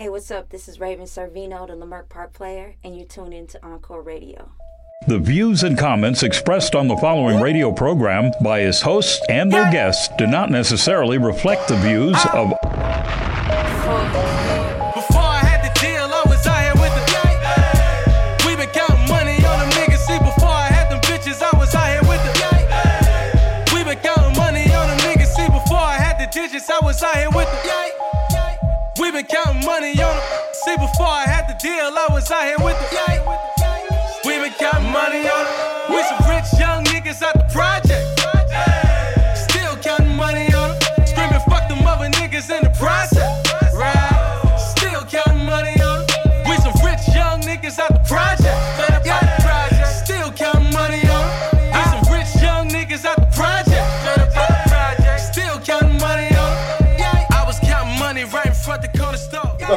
Hey, what's up? This is Raven Sorvino, the Leimert Park player, and you're tuned in to Encore Radio. The views and comments expressed on the following radio program by its hosts and their guests do not necessarily reflect the views of I had the deal, I was out here with the We been counting money on them. See, before I had the deal, I was out here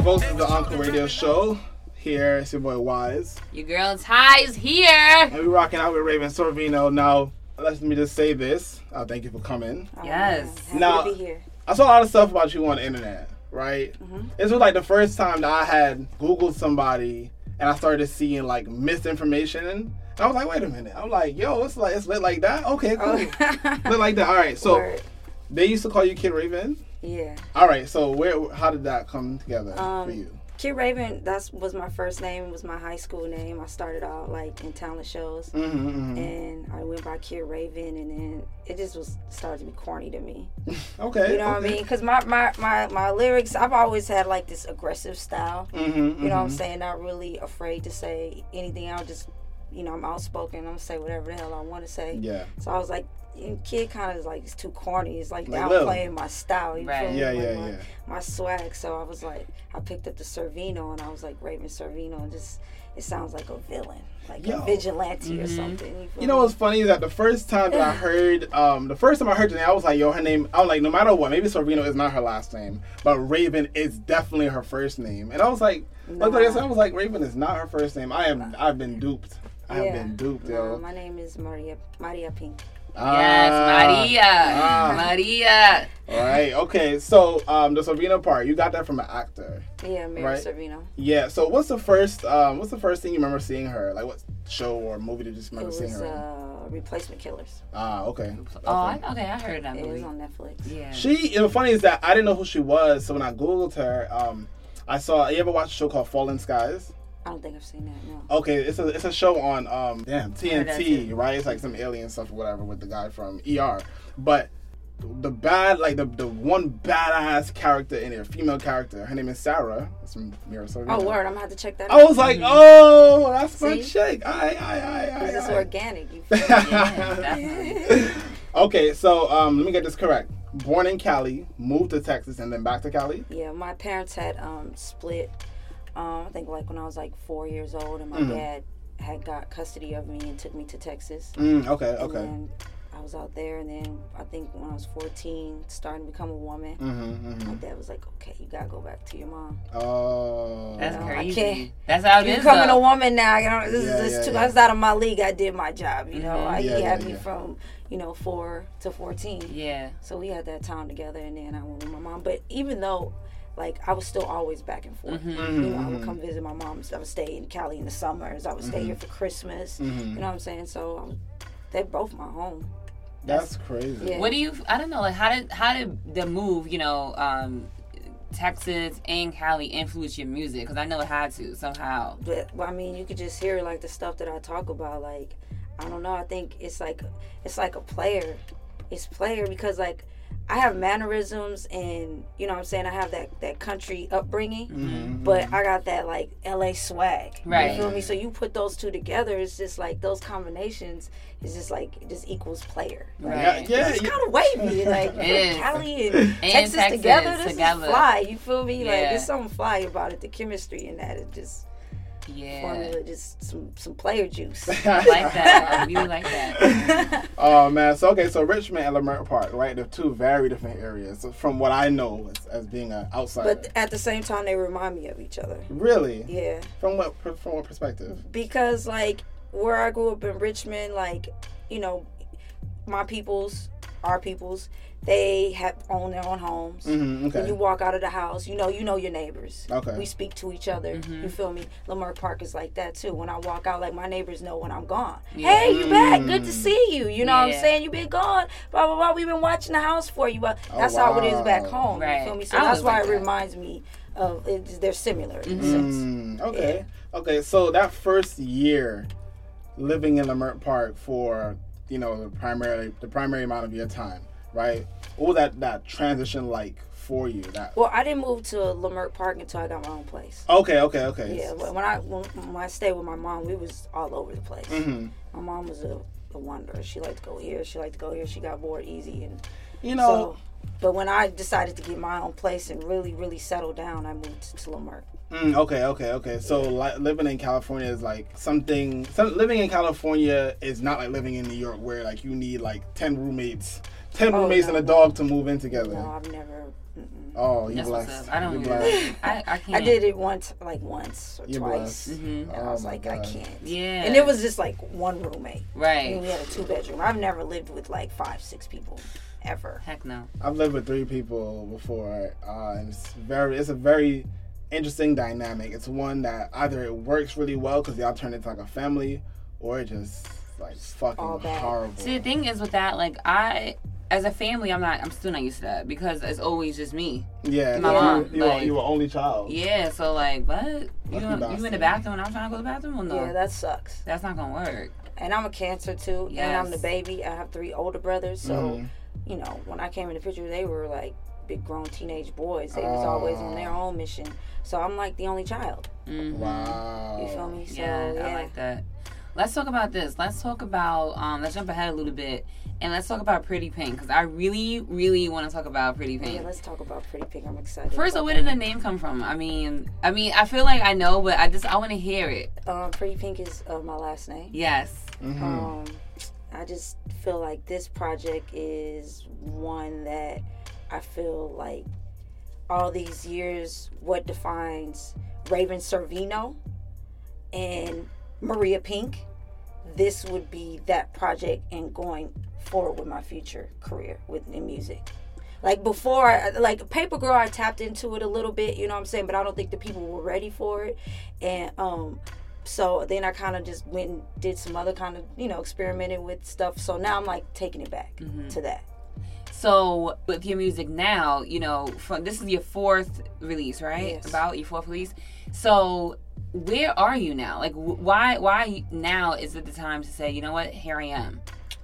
store. What's up. It's the Encore Radio Show. Here, it's your boy Wise. Your girl Ty is here. And we're rocking out with Raven Sorvino. Now, let me just say this. Uh, thank you for coming. Yes. Happy Now- to be here. I saw a lot of stuff about you on the internet, right? This was like the first time that I had Googled somebody and I started seeing like misinformation. And I was like, wait a minute. I'm like, yo, it's like it's lit like that? Okay, cool. lit like that. All right. So Word. they used to call you Kid Raven. Yeah. All right. So where how did that come together Um, for you? Kid Raven, that was my first name. It was my high school name. I started out like in talent shows, Mm-hmm, mm-hmm. and I went by Kid Raven, and then it just was started to be corny to me. Okay. You know what I mean? Because my, my my my lyrics, I've always had like this aggressive style. Mm-hmm, You know what I'm saying? Not really afraid to say anything. I'll just, you know, I'm outspoken. I'm gonna say whatever the hell I want to say. Yeah. So I was like, you- kid kind of is like it's too corny. It's like, Like Lil. downplaying my style. You Right. feel me? Yeah, Like yeah, my, yeah. My swag. So I was like, I picked up the Sorvino and I was like Raven Sorvino, and just it sounds like a villain, like Yo. a vigilante or something. You, You know what's funny is that the first time that I heard, um, the first time I heard your name, I was like, yo, her name. I was like, no matter what, maybe Sorvino is not her last name, but Raven is definitely her first name. And I was like, look what I was like, Raven is not her first name. I am. I've been duped. I have Yeah. been duped, No, yo. my name is Maria Maria Pink. Yes, Ah, Maria. ah. Maria. All right. Okay. So, um, the Sorvino part, you got that from an actor. Yeah, Mary Right. Sorvino. Yeah. So, what's the first? Um, what's the first thing you remember seeing her? Like, what show or movie did you just It remember was seeing her? in? uh, Replacement Killers. Ah, okay. Oh, I, Okay. okay, I heard that It was movie. on Netflix. Yeah. She. And the funny is that I didn't know who she was, so when I googled her, um, I saw. You ever watch a show called Falling Skies? I don't think I've seen that. No. Okay, it's a it's a show on um damn TNT, too. right? It's like some alien stuff or whatever with the guy from ER. But the bad like the the one badass character in there, female character, her name is Sarah. That's from Mira Sorvino. Oh, word! I'm gonna have to check that. I out. was like, oh, that's my See? chick. I I I I. This is organic. You feel me? Yeah, okay, so um, let me get this correct. Born in Cali, moved to Texas, and then back to Cali. Yeah, my parents had um, split. Um, I think like when I was like four years old, and my Mm-hmm. dad had got custody of me and took me to Texas. Mm, okay, And okay. then I was out there, and then I think when I was 14, starting to become a woman, Mm-hmm, my dad was like, "Okay, you gotta go back to your mom. Oh. That's No, I crazy. can't. That's how it You're is. becoming a woman now. You know, this Yeah, is yeah, this too. yeah. That's out of my league. I did my job. You know, I, Yeah, he had yeah, me from you know four to 14. Yeah. So we had that time together, and then I went with my mom. But even though, like, I was still always back and forth. Mm-hmm. You know, I would come visit my mom. I would stay in Cali in the summers. I would stay here for Christmas. Mm-hmm. You know what I'm saying? So um, they're both my home. That's crazy. Yeah. What do you? I don't know. Like, how did how did the move? You know, um, Texas and Cali influence your music? Because I know it had to somehow. But well, I mean, you could just hear like the stuff that I talk about. Like, I don't know. I think it's like it's like a player. It's player because like I have mannerisms and you know what I'm saying I have that that country upbringing, mm-hmm. Mm-hmm. but I got that like LA swag. Right. You feel me? So you put those two together, it's just like those combinations is just like it just equals player. Like, Right. yeah, It's yeah. kind of wavy, like It is. Cali and, Texas, Texas together. This together. is fly. You feel me? Like Yeah. there's something fly about it. The chemistry in that is just Yeah. formula, just some some player juice. I like that. I really like that. Oh man, so okay, so Richmond and Leimert Park, right? They're two very different areas. From what I know as, as being an outsider. but at the same time, they remind me of each other. really, Yeah, from what from what perspective? because like where I grew up in Richmond, like you know, my peoples our peoples, they have own their own homes. Mhm, okay. When you walk out of the house, you know you know your neighbors. Okay. We speak to each other. You feel me? Leimert Park is like that too. When I walk out, like my neighbors know when I'm gone. Hey, you back? Good to Mm. see you. You know what I'm saying? You been gone. Blah blah blah. We've been watching the house for you. But that's how it is back Oh, home. Right. You feel me? So I that's why like it that. reminds me of it, they're similar in a sense. Mm, okay. Okay. So that first year living in Leimert Park for you know the primary the primary amount of your time, right? What was that that transition like for you? That Well, I didn't move to Leimert Park until I got my own place. okay, okay, okay. Yeah, when I when, when I stayed with my mom, we was all over the place. hmm My mom was a, a wonder. She liked to go here. She liked to go here. She got bored easy, and You know, so. But when I decided to get my own place and really, really settle down, I moved to Leimert. Mm, okay, okay, okay. So li- living in California is like something. Some, living in California is not like living in New York, where like you need like ten roommates, ten Oh, roommates no. and a dog to move in together. No, I've never. Mm-mm. Oh, you That's blessed. I don't. You Even, blessed. I I can't. I did it once, like once or You're twice. blessed. And I Oh was my like, I can't. Yeah. And it was just like one roommate. Right. And right. we had a two bedroom. I've never lived with like five, six people, ever. Heck no. I've lived with three people before, uh, and it's very, it's a very interesting dynamic. It's one that either it works really well because y'all turn into like a family, or it just like fucking bad. horrible. See, the thing is with that, like I, as a family, I'm not. I'm still not used to that because it's always just me. yeah, My you, mom, you, were, like- you were only child. Yeah. So like, what? You, Lucky you in the bathroom and I'm trying to go to the bathroom? Well, no. Yeah, that sucks. That's not gonna work. And I'm a cancer too. And I'm the baby. I have three older brothers. So, Mhm. you know, when I came in the picture, they were like big grown teenage boys. They was always on their Oh. own mission. So I'm like the only child. Mhm. Wow. You feel me? So yeah, yeah, I like that. Let's talk about this. Let's talk about. Um, let's jump ahead a little bit and let's talk about Pretty Pink because I really, really want to talk about Pretty Pink. Yeah, let's talk about Pretty Pink. I'm excited. First, about where did the name come from? I mean, I mean, I feel like I know, but I just I want to hear it. um, Pretty Pink is uh, my last name. Yes. Mhm. Um, I just feel like this project is one that I feel like all these years, what defines Raven Sorvino and Maria Pink, this would be that project and going forward with my future career with in music. Like before, like Paper Girl, I tapped into it a little bit, you know what I'm saying, but I don't think the people were ready for it. And um, so then I kind of just went and did some other kind of, you know, experimented with stuff. So now I'm like taking it back to that. So with your music now, you know, from this is your fourth release, right? Yes. About your fourth release. So where are you now? Like, wh- why? Why now is it the time to say, you know what? Here I am.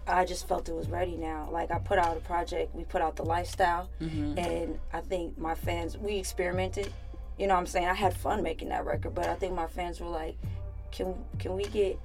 I just felt it was ready now. Like I put out a project, we put out the lifestyle, Mm-hmm. and I think my fans we experimented. You know what I'm saying? I had fun making that record, but I think my fans were like, "Can can we get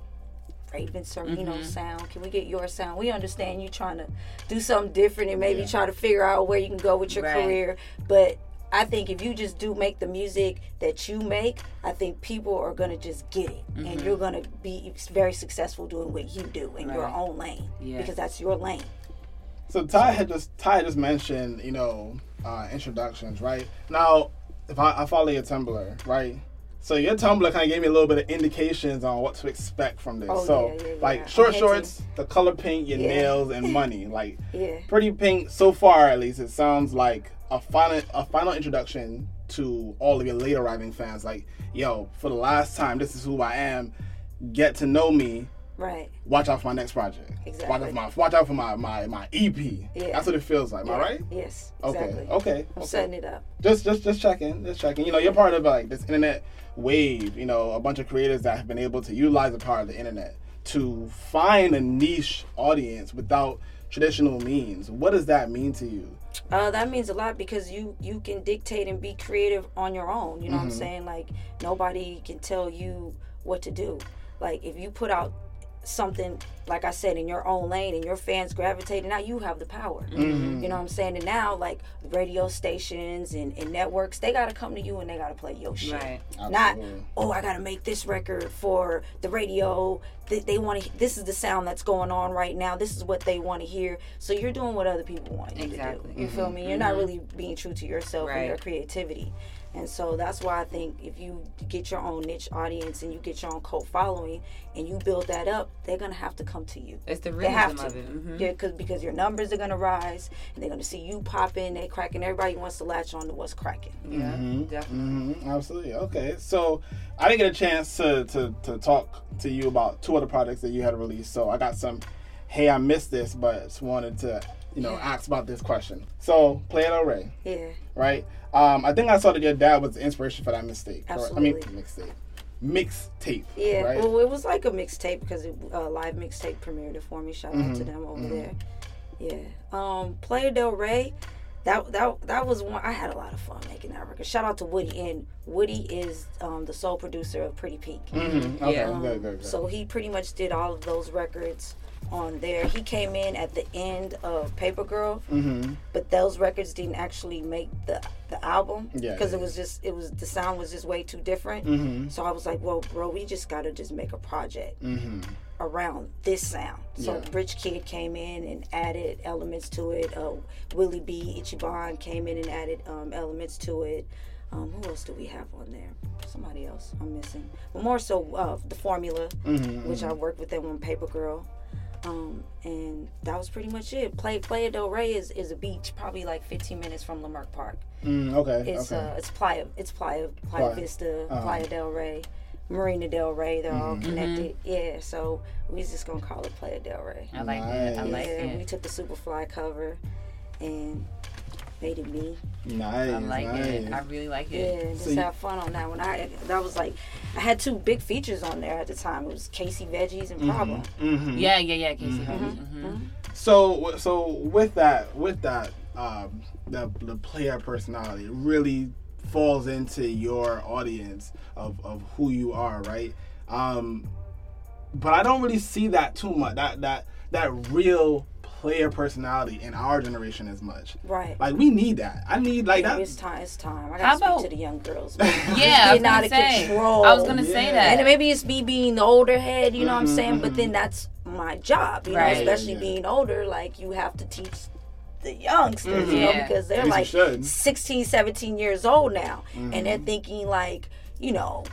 Raven Sorvino Mm-hmm. sound? Can we get your sound? We understand you trying to do something different and maybe try to figure out where you can go with your Right. career, but I think if you just do make the music that you make, I think people are gonna just get it, and you're gonna be very successful doing what you do in your Mm-hmm. Own lane Yeah. because that's your lane. So Ty had just Ty just mentioned, you know, uh, introductions, right? Now, if I, I follow your Tumblr, right? So your Tumblr kind of gave me a little bit of indications on what to expect from this. Oh, so yeah, yeah, yeah. like short hinting. shorts, the color pink, your Yeah. nails, and money. Like Yeah. pretty pink. So far, at least, it sounds like a final a final introduction to all of your late arriving fans. Like, yo, for the last time, this is who I am. Get to know me Right. watch out for my next project. Watch out Exactly. for my watch out for my my, my EP. Yeah. That's what it feels like. Am I Yeah. right? Yes. Okay. Okay. I'm okay. setting it up. Just just just checking. Just checking. You know, you're part of like this internet wave. You know, a bunch of creators that have been able to utilize the power of the internet to find a niche audience without traditional means. What does that mean to you? Uh, that means a lot because you you can dictate and be creative on your own. You know Mm-hmm. what I'm saying? Like nobody can tell you what to do. Like if you put out something like I said in your own lane and your fans gravitate, now you have the power. Mm-hmm. You know what I'm saying? And now like radio stations and, and networks, they gotta come to you and they gotta play your shit. Right. Not oh I gotta make this record for the radio. They, they want to. This is the sound that's going on right now. This is what they want to hear. So you're doing what other people want you Exactly. to do. You feel me? You're not really being true to yourself and your creativity. And so that's why I think if you get your own niche audience and you get your own cult following and you build that up, they're gonna have to come to you. It's the They have to. of it. mhm. Yeah, cause, because your numbers are gonna rise and they're gonna see you popping, they cracking. Everybody wants to latch on to what's cracking. Yeah, definitely. hmm absolutely. Okay, so I didn't get a chance to, to to talk to you about two other products that you had released. So I got some. Hey, I missed this, but just wanted to you know ask about this question. So Playa Del Rey, Yeah. right? Um, I think I saw that your dad was the inspiration for that mistake. correct? I mean Absolutely. mixtape, mixtape. Yeah, Right? well, it was like a mixtape because it, uh, live mixtape premiered it for me. Shout out Mm-hmm. to them over there. Yeah, um, Playa Del Rey. That that that was one. I had a lot of fun making that record. Shout out to Woody, and Woody is um, the sole producer of Pretty Pink. Mhm. Okay, Yeah. good, good, good. So he pretty much did all of those records on there. He came in at the end of Paper Girl, mm-hmm. but those records didn't actually make the the album Yeah, because yeah, it was just it was the sound was just way too different. Mm-hmm. So I was like, well, bro, we just gotta just make a project Mm-hmm. around this sound. So Yeah. Rich Kid came in and added elements to it. Uh, Willie B. Ichiban came in and added um, elements to it. Um, who else do we have on there? Somebody else I'm missing. But more so uh, the formula, Mm-hmm. which I worked with them on Paper Girl. Um, and that was pretty much it. Play Playa Del Rey is, is a beach, probably like 15 minutes from Leimert Park. Mm, okay. It's okay. uh, it's Playa, it's Playa, Playa Playa. Vista, Uh-huh. Playa Del Rey, Marina Del Rey. They're all Mm-hmm. connected. Yeah, so we just gonna call it Playa Del Rey. I like that. I like yeah, we took the Superfly cover and made it me. nice. I like nice. it. I really like it. and just So have fun on that one. I that was like, I had two big features on there at the time. It was Casey Veggies and Problem. Mm-hmm. Yeah, yeah, yeah. Casey. Mm-hmm. Mhm. So so with that with that um, the the player personality really falls into your audience of, of who you are, right? Um, but I don't really see that too much. That that that real player personality in our generation as much. Right. Like we need that. I need like Yeah, that. it's time. It's time. I How gotta speak about- to the young girls. Yeah, I was getting out of say. control. I was gonna say that. And maybe it's me being the older head, you know what I'm saying? Mhm, But then that's my job, you Right. know, especially Yeah. being older. Like, you have to teach the youngsters, Mhm. you know, Yeah. because they're At least you like 16, 17 years old now. And they're thinking, like, you know,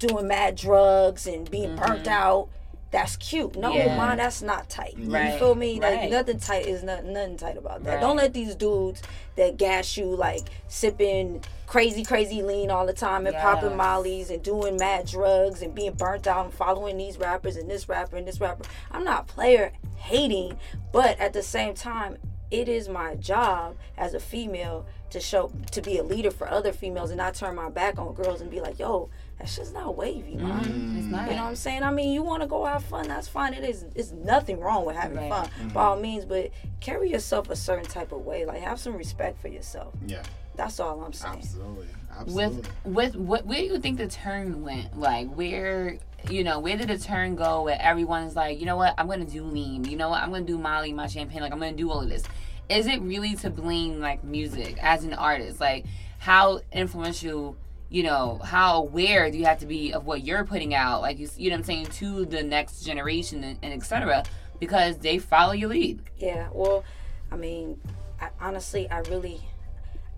doing mad drugs and being burnt out. That's cute. No, Yeah. man, that's not tight. You Right. feel me? Like Right. nothing tight is not, nothing tight about that. Right. Don't let these dudes that gas you like sipping crazy, crazy lean all the time and popping Yes. mollies and doing mad drugs and being burnt out and following these rappers and this rapper and this rapper. I'm not player hating, but at the same time, it is my job as a female to show to be a leader for other females and not turn my back on girls and be like, yo, that's just not wavy, mm. man. It's not. You know what I'm saying? I mean, you want to go have fun, that's fine. It is. It's nothing wrong with having Right. fun, mm. by all means. But carry yourself a certain type of way. Like have some respect for yourself. yeah, That's all I'm saying. absolutely, absolutely. with with what where do you think the turn went like where you know where did the turn go where everyone's like you know what i'm gonna do lean you know what i'm gonna do molly my champagne like i'm gonna do all of this is it really to blame like music as an artist like how influential you know how aware do you have to be of what you're putting out like you, you know what i'm saying to the next generation and, and etc because they follow your lead Yeah. Well, I mean, I, honestly, I really,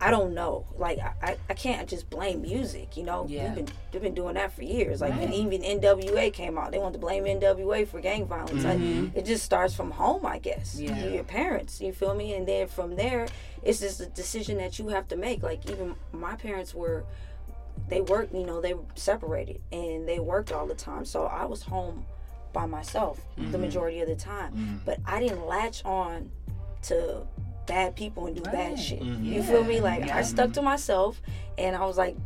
I don't know. Like, I, I, can't just blame music. You know, Yeah. we've been they've been doing that for years. Like, Right. even NWA came out, they want to blame NWA for gang violence. Like, mm-hmm. it just starts from home, I guess. Yeah. Your parents. You feel me? And then from there, it's just a decision that you have to make. Like, even my parents were. They worked, you know, they separated and they worked all the time. So I was home by myself the majority of the time. But I didn't latch on to bad people and do bad Right. shit. Mhm. You feel me? Like Yeah. I stuck to myself and I was like,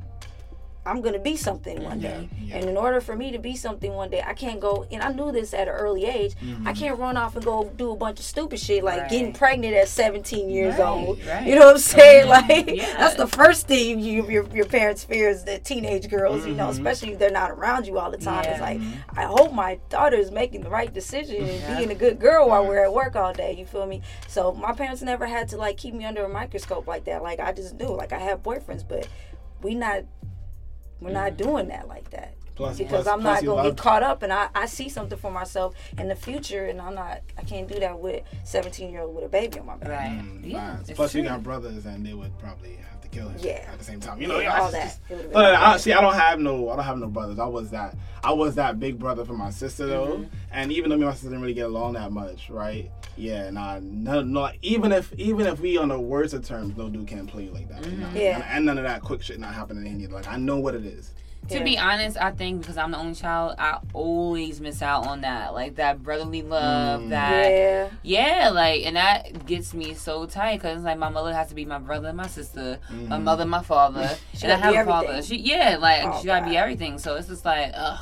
I'm gonna be something one day. Mm-hmm. yeah. And in order for me to be something one day, I can't go and I knew this at an early age. I mm-hmm. can't run off and go do a bunch of stupid shit like Right. getting pregnant at 17 years Right, old. right. You know what I'm saying? Mm-hmm. Like Yeah. that's the first thing you your, your parents fear is that teenage girls, you know, especially if they're not around you all the time. It's Yeah. like I hope my daughter is making the right decision and being a good girl while we're at work all day. You feel me? So my parents never had to like keep me under a microscope like that. Like I just knew. Like I have boyfriends, but we not we're not doing that like that. Plus- because plus- I'm not gonna get caught up and I, I see something for myself in the future and I'm not I can't do that with 17 year old with a baby on my back. right Mm, yeah fine. it's Plus, you got brothers, and they would probably have to kill him. Yeah. At the same time, you know, Yeah, all just- that. But I, see, I don't have no, I don't have no brothers. I was that, I was that big brother for my sister though. Mm-hmm. And even though me and my sister didn't really get along that much, right? Yeah, nah, no, no. Even if, even if we on the worst of terms, no dude can't play you like that. Mm-hmm. Yeah. And, and none of that quick shit not happening in here. Like I know what it is. To be honest, I think because I'm the only child, I always miss out on that, like that brotherly love. Mm. That Yeah. yeah, like, and that gets me so tight because it's like my mother has to be my brother, and my sister, Mm-hmm. my mother, my father, She and I have be a father. everything. She yeah, like Oh, she gotta be everything. So it's just like ugh.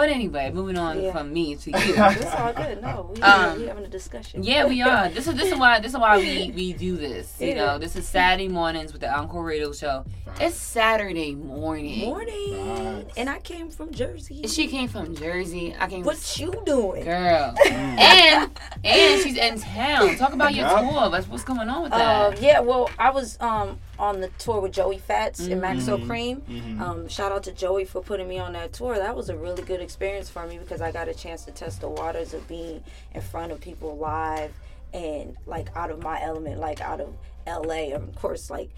But anyway, moving on Yeah. from me to you. It's all good. No, we, Um, we having a discussion. Yeah, we are. This is this is why this is why we we do this. You Yeah. know, this is Saturday mornings with the Encore Radio Show. It's Saturday morning. Morning. Facts. And I came from Jersey. She came from Jersey. I came. What you doing? girl? and and she's in town. Talk about your Yeah. tour. What's what's going on with Uh, that? yeah, well, I was um on the tour with Joey Fatts and Maxo Mm-hmm. Kream. Um, shout out to Joey for putting me on that tour. That was a really good experience for me because I got a chance to test the waters of being in front of people live and like out of my element, like out of LA, or of course, like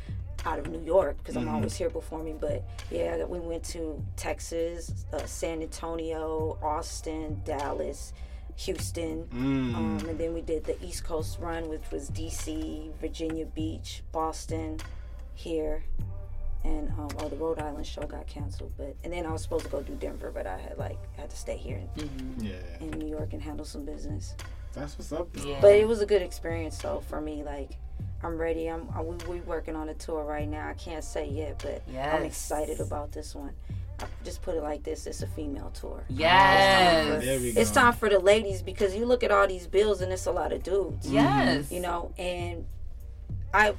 out of New York because I'm always here performing. But yeah, we went to Texas, uh, San Antonio, Austin, Dallas. Houston, um, and then we did the East Coast run, which was DC, Virginia Beach, Boston, here, and um, oh, the Rhode Island show got canceled. But and then I was supposed to go do Denver, but I had like had to stay here in, Yeah. in New York and handle some business. That's what's up. Yeah. But it was a good experience though for me. Like I'm ready. I'm I, we we working on a tour right now. I can't say yet, but I'm excited about this one. I just put it like this: it's a female tour. Yes. There we go. It's time for the ladies because you look at all these bills and it's a lot of dudes. Yes. you know and i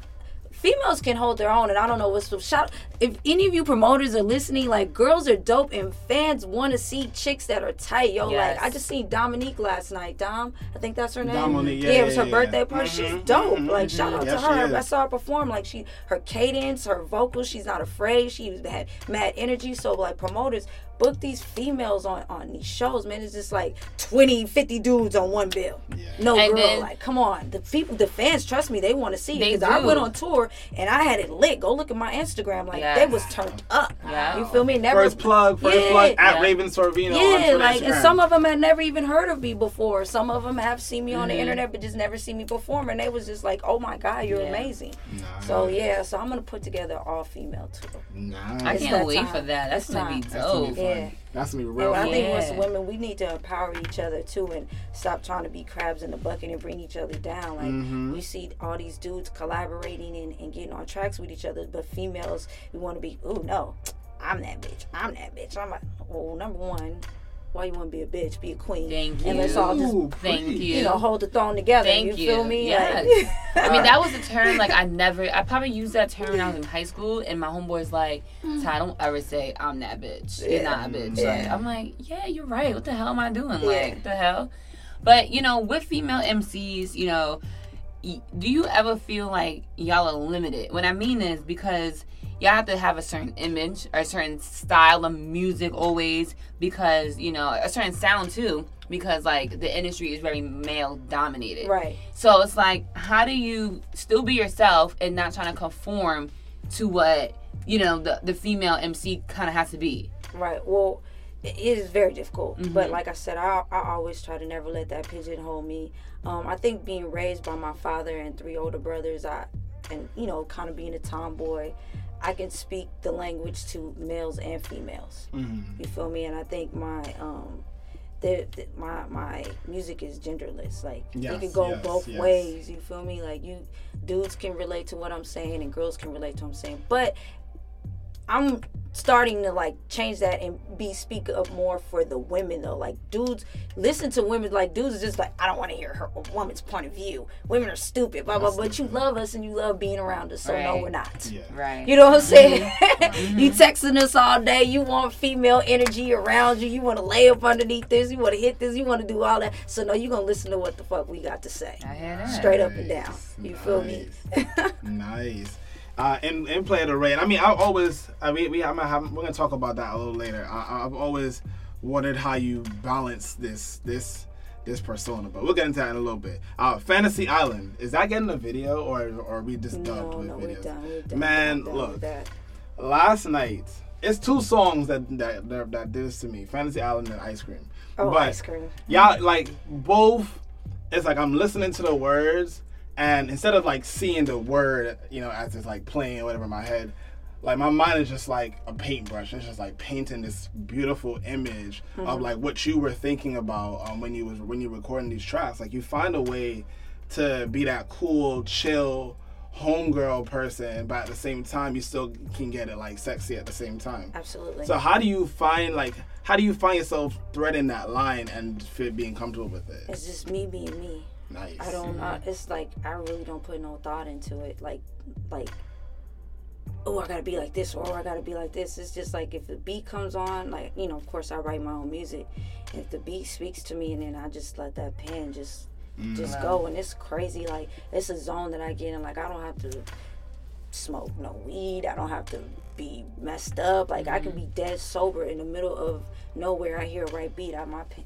females can hold their own and i don't know what's shout. If any of you promoters are listening like girls are dope and fans want to see chicks that are tight. Yo Yes. like i just seen dominique last night dom. I think that's her name. Dominique, yeah, it was her yeah. birthday party. She's Mhm, dope. Mhm, like shout out Yes, to her. I saw her perform like she her cadence her vocals she's not afraid. She was had mad energy. So like promoters book these females on on these shows man it's just like 20 50 dudes on one bill Yeah. no And girl then- like come on the people the fans trust me they want to see They because i went on tour and i had it lit go look at my instagram like Yes. they was turned up Yeah. you feel me never First plug, first Yeah. plug at Yeah. Raven Sorvino on yeah, Twitter, like and some of them had never even heard of me before. Some of them have seen me on Mm-hmm. the internet, but just never seen me perform, and they was just like, "Oh my god, you're Yeah. amazing." Nice. So yeah, so I'm gonna put together all female tour. Nice. I can't wait time. for that. That's It's gonna be time. That's gonna dope. Fun. Yeah. That's gonna be real I think as Yeah. women, we need to empower each other too, and stop trying to be crabs in the bucket and bring each other down. Like Mhm. we see all these dudes collaborating and, and getting on tracks with each other, but females, we want to be, oh no, I'm that bitch. I'm that bitch. I'm like, well, number one, why you want to be a bitch? Be a queen. Thank you. And let's all just Ooh, Thank you. you know, hold the throne together. Thank you, you. feel me? Yes. Like, I mean, that was a term like I never. I probably used that term when I was in high school, and my homeboys like, hmm. "Ty, don't ever say I'm that bitch. You're not a bitch." Yeah. Like, I'm like, "Yeah, you're right. What the hell am I doing? Yeah. Like, the hell?" But you know, with female MCs, you know, do you ever feel like y'all are limited? What I mean is because y'all have to have a certain image or a certain style of music always because you know a certain sound too because like the industry is very male dominated right. so it's like, how do you still be yourself and not trying to conform to what you know the the female MC kind of has to be? Right. Well, it it is very difficult. Mm-hmm. But like I said, I, I always try to never let that pigeonhole me. Um, I think being raised by my father and three older brothers, I and you know, kind of being a tomboy, I can speak the language to males and females. Mhm. You feel me? And I think my um. The, the, my my music is genderless. Like Yes, it could go yes, both yes. ways. You feel me? Like you dudes can relate to what I'm saying and girls can relate to what I'm saying. But I'm starting to like change that and be speak up more for the women though. Like dudes listen to women like dudes is just like I don't want to hear her a woman's point of view. Women are stupid, blah blah. But you love us and you love being around us, so no, we're not. Yeah. Right. You know what I'm saying? Mm-hmm. you texting us all day. You want female energy around you. You want to lay up underneath this. You want to hit this. You want to do all that. So no, you gonna listen to what the fuck we got to say, I hear that. straight up and down. Nice, You feel me? nice. Uh, in in play of the rain. I mean, I always. I mean, we. I'm gonna have, we're gonna talk about that a little later. I, I've always wondered how you balance this this this persona. But we'll get into that in a little bit. Uh, Fantasy Island is that getting a video or or are we just dubbed No, with no, we're done. We're done. Man, done look. Last night, it's two songs that that that, that did this to me: Fantasy Island and Ice Cream. Oh, but ice cream. y'all like both. It's like I'm listening to the words, and instead of like seeing the word, you know, as it's like playing or whatever in my head, like my mind is just like a paintbrush. It's just like painting this beautiful image of like what you were thinking about um, when you was when you were recording these tracks. Like you find a way to be that cool, chill, homegirl person, but at the same time you still can get it like sexy at the same time. Absolutely. So how do you find like how do you find yourself threading that line and feel being comfortable with it? it's just me being me. Nice. I don't. Uh, it's like I really don't put no thought into it. Like, like, oh, I gotta be like this, or oh, I gotta be like this. It's just like if the beat comes on, like you know, of course I write my own music. If the beat speaks to me, and then I just let that pen just just go, and it's crazy. Like it's a zone that I get in. Like I don't have to smoke no weed. I don't have to be messed up. Like I can be dead sober in the middle of nowhere. I hear a right beat. I my pen,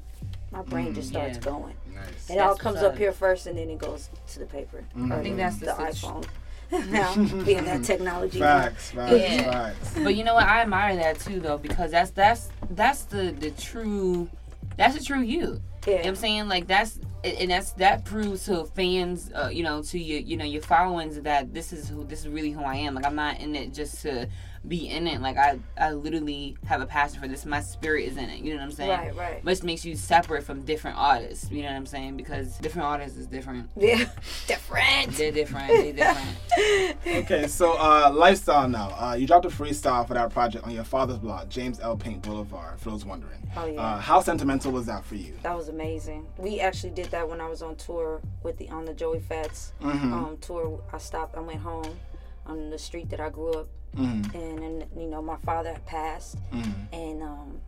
my brain just starts Yeah. going. Nice. It all comes up up. here first, and then it goes to the paper. Or I think that's the the iPhone. now being that technology. Facts, facts, Yeah. facts. But you know what? I admire that too, though, because that's that's that's the the true that's the true you. You know what I'm saying? Like that's and that's that proves to fans, uh, you know, to your you know your followings that this is who this is really who I am. Like I'm not in it just to be in it. Like I I literally have a passion for this. My spirit is in it. You know what I'm saying? Right, right. Which makes you separate from different artists. You know what I'm saying? Because different artists is different. Yeah, different. They're different. They're different. Okay, so uh, lifestyle now. Uh, you dropped a freestyle for that project on your father's blog, James L. Paint Boulevard. For those wondering, Oh, yeah. uh, how sentimental was that for you? That was amazing. We actually did that when I was on tour with the on the Joey Fatts Mm-hmm. um, tour. I stopped. I went home on the street that I grew up, Mm-hmm. and then you know my father had passed, and um,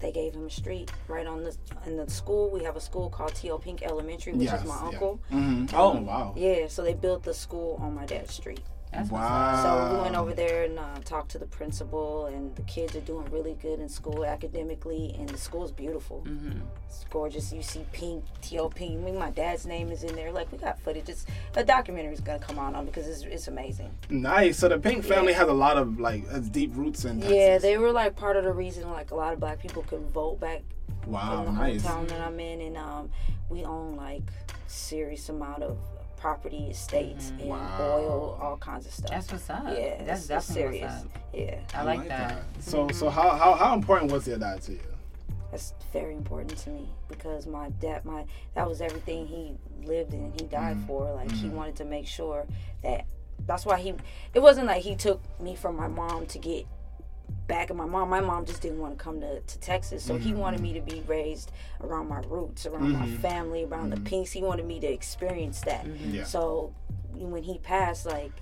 they gave him a street right on the in the school. We have a school called T.O. Pink Elementary, which Yes, is my yeah. uncle. hmm Oh wow! Yeah, so they built the school on my dad's street. That's. Wow. So we went over there and uh, talked to the principal, and the kids are doing really good in school academically, and the school's beautiful. Mm-hmm. It's gorgeous. You see pink, T.O. Pink. I mean, my dad's name is in there. Like we got footage. It's a documentary documentary's gonna come on on because it's, it's amazing. Nice. So the Pink family Yeah. has a lot of like deep roots in Texas. Yeah, they were like part of the reason like a lot of black people could vote back Wow, in the nice. hometown that I'm in, and um, we own like serious amount of property, estates, mm-hmm. and Wow. oil, all kinds of stuff. That's what's up. yeah, That's it's, it's serious. what's up. Yeah. I like, that. So mm-hmm. so how, how how important was your dad to you? that's very important to me because my dad my that was everything he lived in he died mm-hmm. for like he wanted to make sure that that's why he it wasn't like he took me from my mom to get back at my mom my mom just didn't want to come to, to texas so he mm-hmm. wanted me to be raised around my roots around my mm-hmm. family around the mm-hmm. pinks he wanted me to experience that Yeah. so when he passed like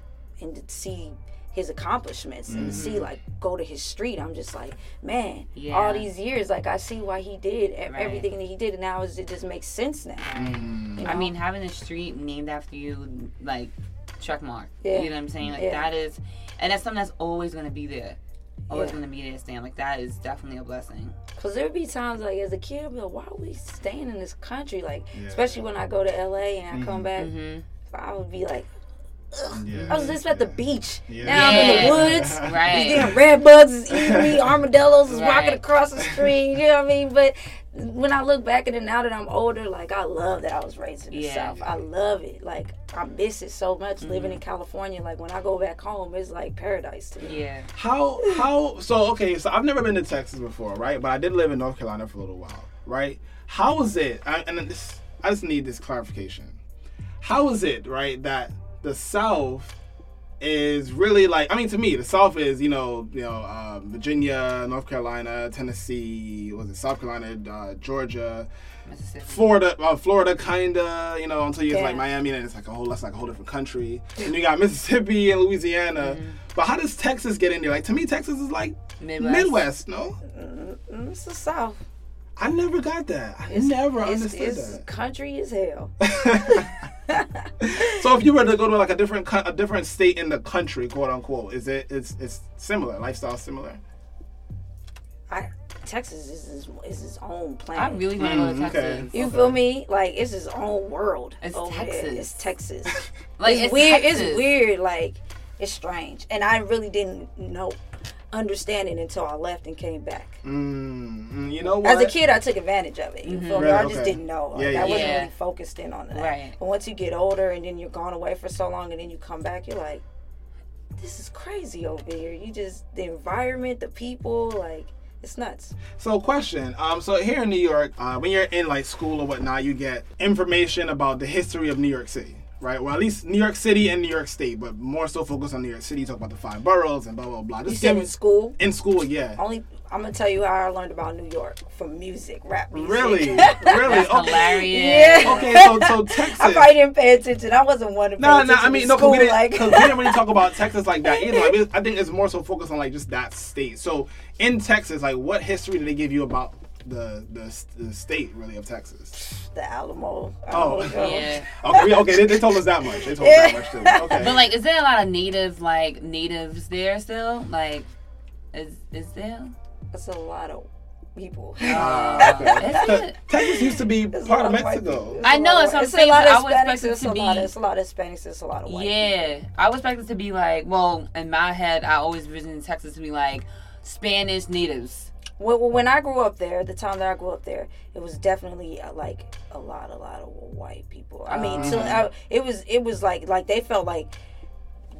and to see his accomplishments and to see like go to his street i'm just like man Yeah. all these years like i see why he did Right. everything that he did and now it just makes sense now Mm. you I mean, having a street named after you, like, check mark. Yeah. You know what I'm saying? Like, Yeah. that is, and that's something that's always going to be there. Always Yeah. going to be there, Stan. Like, that is definitely a blessing. Because there would be times, like, as a kid, I'd be like, why are we staying in this country? Like, Yeah. especially when I go to LA and I Mm-hmm. come back, Mm-hmm. I would be like, Yeah. I was just at the beach. Yeah. Now I'm in the woods. Right. These damn red bugs is eating me. Armadillos is Right. walking across the street. You know what I mean? But when I look back at it now that I'm older, like, I love that I was raised in the Yeah. South. I love it. Like, I miss it so much Mm-hmm. living in California. Like, when I go back home, it's like paradise to me. Yeah. How how so okay, so I've never been to Texas before, right? But I did live in North Carolina for a little while, right? How was it? I, and this, I just need this clarification. How is it, right, that the South is really like I mean to me the South is you know you know uh, Virginia, North Carolina, Tennessee, was it South Carolina, uh, Georgia, Mississippi. Florida, uh, Florida, kinda, you know, until you get to like Miami, and it's like a whole, that's like a whole different country. And you got Mississippi and Louisiana. Mm-hmm. But how does Texas get in there? Like to me, Texas is like Midwest. Midwest. No, It's the South. I never got that. I never It's, understood it's country as hell. that. so if you were to go to like a different a different state in the country, quote unquote, is it it's it's similar lifestyle similar? I Texas is his, is his own planet. I really want to go to Mm, okay. Texas. you Okay. feel me? Like it's his own world. It's over there. Texas. It's Texas. Like it's, it's weird. Texas. It's weird. Like it's strange, and I really didn't know understand it until I left and came back. Mm, you know what? As a kid, I took advantage of it. You feel me? Right, I just okay. didn't know. Like, Yeah, yeah, I wasn't yeah. really focused in on that. Right. But once you get older and then you're gone away for so long and then you come back, you're like, this is crazy over here. You just the environment, the people, like it's nuts. So, question. Um, so here in New York, uh, when you're in like school or whatnot, you get information about the history of New York City, right? Well, at least New York City and New York State, but more so focused on New York City. Talk about the five boroughs and blah blah blah. You Just said in school. in school, yeah. Only I'm gonna tell you how I learned about New York from music, rap music. Really, really. That's Okay. hilarious. Yeah. Okay, so so Texas. I probably didn't pay attention. I wasn't one to pay No, no, I mean, to no, because we, didn't, like 'cause we didn't really talk about Texas like that either. Like, we- I think it's more so focused on like just that state. So in Texas, like, what history did they give you about the the, the state really of Texas? the Alamo. Oh. Yeah. Okay, okay, they, they told us that much. They told us that much too. Okay. But like, is there a lot of native like natives there still? Like, is is there? That's a lot of people. Ah, okay. Texas used to be There's a part of Mexico. I know, There's that's what I'm it's saying, a lot of I would Hispanics. It's to a lot. be- Of, it's a lot of Hispanics. It's a lot of white. Yeah, I was expect it to be like, well, in my head, I always envisioned Texas to be like Spanish natives. When, when I grew up there, the time that I grew up there, it was definitely uh, like a lot, a lot of white people. I mean, Oh. to, I, it was, it was like, like they felt like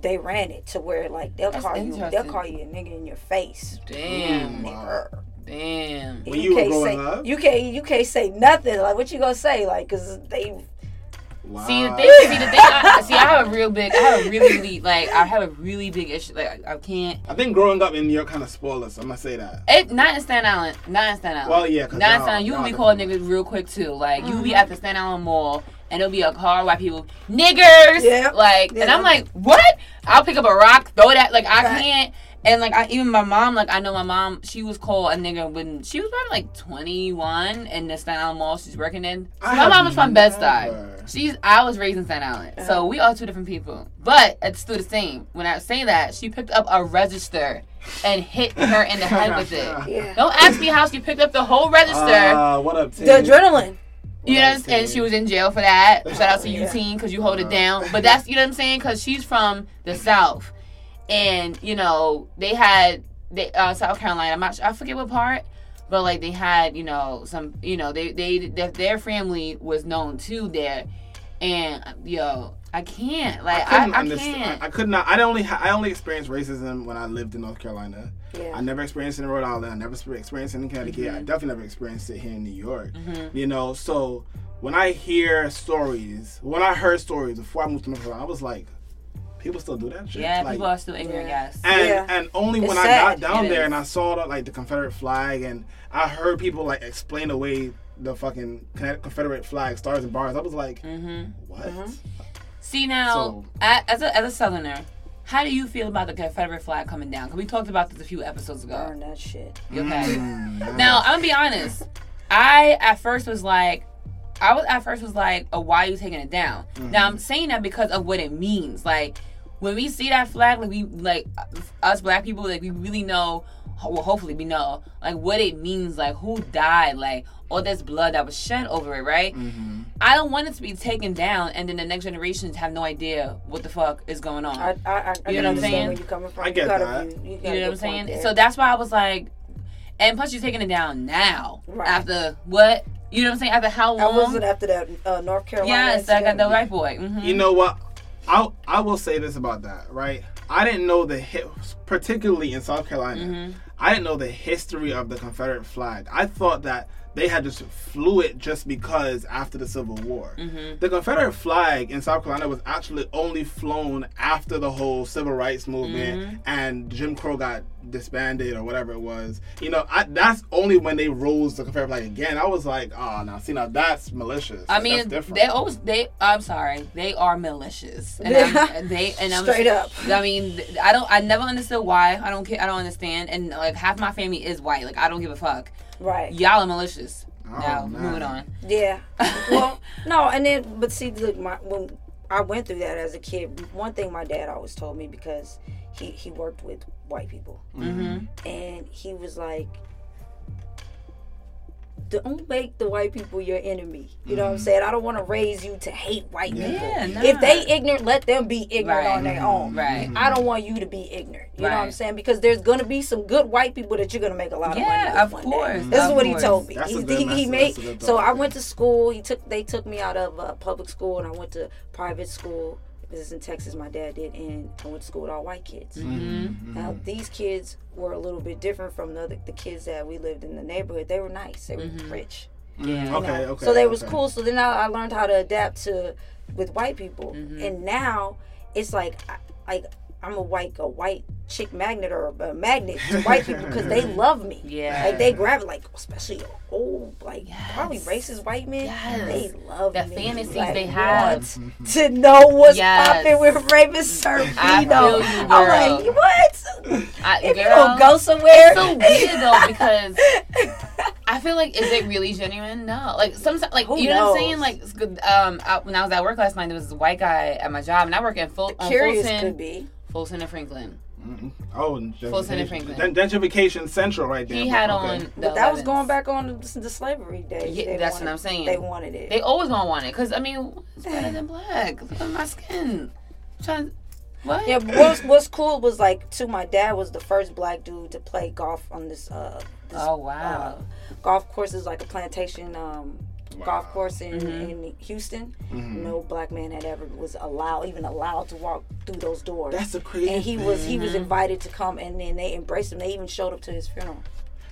they ran it to where like they'll That's call you, they'll call you a nigga in your face. Damn, Nigger. damn. When you were can't growing say, up? you can't, you can't say nothing. Like what you gonna say? Like, cause they, Wow. See the thing, see the thing. I, see, I have a real big, I have a really, really like, I have a really big issue. Like, I, I can't. I think growing up in New York kind of spoiled us. I'm gonna say that. It not in Staten Island, not in Staten Island. Well, yeah, 'cause not in y'all- Staten Island. You will be called different. niggas real quick too. Like you will be mm-hmm. at the Staten Island Mall, and it'll be a car white people niggers. Yeah. Like, and I'm like, what? I'll pick up a rock, throw that. Like I Right. can't. And like I, even my mom, like I know my mom, she was called a nigga when she was probably like 21 in the Staten Island Mall she's working in. So my mom was from Bed Stuy. She's I was raised in Staten Island, Uh-huh. so we are two different people. But it's still the same. When I say that, she picked up a register and hit her in the head with it. yeah, Don't ask me how she picked up the whole register. Uh, what up, Tim? the adrenaline. you know, what I'm saying? and she was in jail for that. Shout out to you, Yeah. teen, because you hold it Uh. down. But that's you know what I'm saying, because she's from the South, and you know they had they uh, South Carolina. I'm not sure, I forget what part. But like they had, you know, some, you know, they they their, their family was known too there, and yo, I can't, like, I, couldn't I, understand. can't. I, I could not. I only. I only experienced racism when I lived in North Carolina. Yeah. I never experienced it in Rhode Island. I never experienced it in Connecticut. Mm-hmm. I definitely never experienced it here in New York. You know, so when I hear stories, when I heard stories before I moved to North Carolina, I was like, people still do that shit. yeah, like, people are still ignorant, Yeah. yes. and Yeah. and only when It's I got down It there is. and I saw the, like the Confederate flag and I heard people like explain away the fucking Confederate flag, stars and bars. I was like, Mm-hmm. what? See now, So- as a as a Southerner, how do you feel about the Confederate flag coming down? Because we talked about this a few episodes ago. Burn that shit. Okay. Mm, Now I'm gonna be honest. I at first was like, I was at first was like, oh, why are you taking it down? Now I'm saying that because of what it means. Like when we see that flag, like we like us black people, like we really know. Well, hopefully we know like what it means, like who died, like all this blood that was shed over it, right? Mm-hmm. I don't want it to be taken down, and then the next generations have no idea what the fuck is going on. I, I, I, I You know what I'm saying? Where you coming from? I get you got a that. view- You, got You know what I'm saying? there. So that's why I was like, and plus you're taking it down now Right. after what? You know what I'm saying? After how long? I wasn't after that uh, North Carolina. Yes, I got the incident. right boy. hmm You know what? I I will say this about that, right? I didn't know the hit, particularly in South Carolina. Mm-hmm. I didn't know the history of the Confederate flag. I thought that they had just flew it just because after the Civil War. Mm-hmm. The Confederate flag in South Carolina was actually only flown after the whole civil rights movement Mm-hmm. and Jim Crow got disbanded or whatever it was. You know, I, that's only when they rose the Confederate flag again. I was like, oh, now see, now that's malicious. I Like, mean, that's different. they always they. I'm sorry, they are malicious, and I'm, they and I'm Straight up. I mean, I don't. I never understood why. I don't care. I don't understand. And like half my family is white. Like I don't give a fuck. Right. Y'all are malicious. Oh, now man. moving on. Yeah. Well, no, and then but see, look, my when I went through that as a kid, one thing my dad always told me because he he worked with white people, Mm-hmm. and he was like, don't make the white people your enemy. You know what I'm saying? I don't want to raise you to hate white Yeah, people. nah. If they ignorant, let them be ignorant Right. on their own. Right. I don't want you to be ignorant. You know what I'm saying? Because there's gonna be some good white people that you're gonna make a lot of money. Yeah, of course, This is of what he told me. That's He, good- he, he made. that's a good So. I went to school. He took. They took me out of uh, public school, and I went to private school. This is in Texas. My dad did, and I went to school with all white kids. Mm-hmm. Now these kids were a little bit different from the other, the kids that we lived in the neighborhood. They were nice. They were Mm-hmm. rich. Yeah. Okay, okay. So they was okay. cool. So then I, I learned how to adapt to with white people, Mm-hmm. and now it's like I- like I'm a white a white chick magnet or a magnet to white people because they love me. Yeah. like they grab it, like especially old like probably racist white men. Yes. They love The me. fantasies Like, they have. to know what's Yes. popping with Raven Sorvino. You, I'm like, what? I, If you girl, gonna go somewhere, It's so weird though because I feel like is it really genuine? No, like sometimes, like Who you know what I'm saying. Like good, um, I, when I was at work last night, there was this white guy at my job, and I work in full on curious Fulton, could be. Fulton Center Franklin. Oh, and Fulton and gentrification. Franklin. Gen- Gentrification central right there. He had Okay. on, the But that was going back on the, the slavery days. Yeah, They that's what I'm saying. They wanted it. They always gonna want it because I mean, it's better than black. Look at my skin. I'm trying. What? Yeah, what's, what's cool was like, too, my dad was the first black dude to play golf on this, uh, this Oh wow. uh, golf course is like a plantation um, golf course in, Mm-hmm. in Houston. Mm-hmm. No black man had ever was allowed, even allowed to walk through those doors. That's the crazy and he was he Mm-hmm. was invited to come, and then they embraced him. They even showed up to his funeral.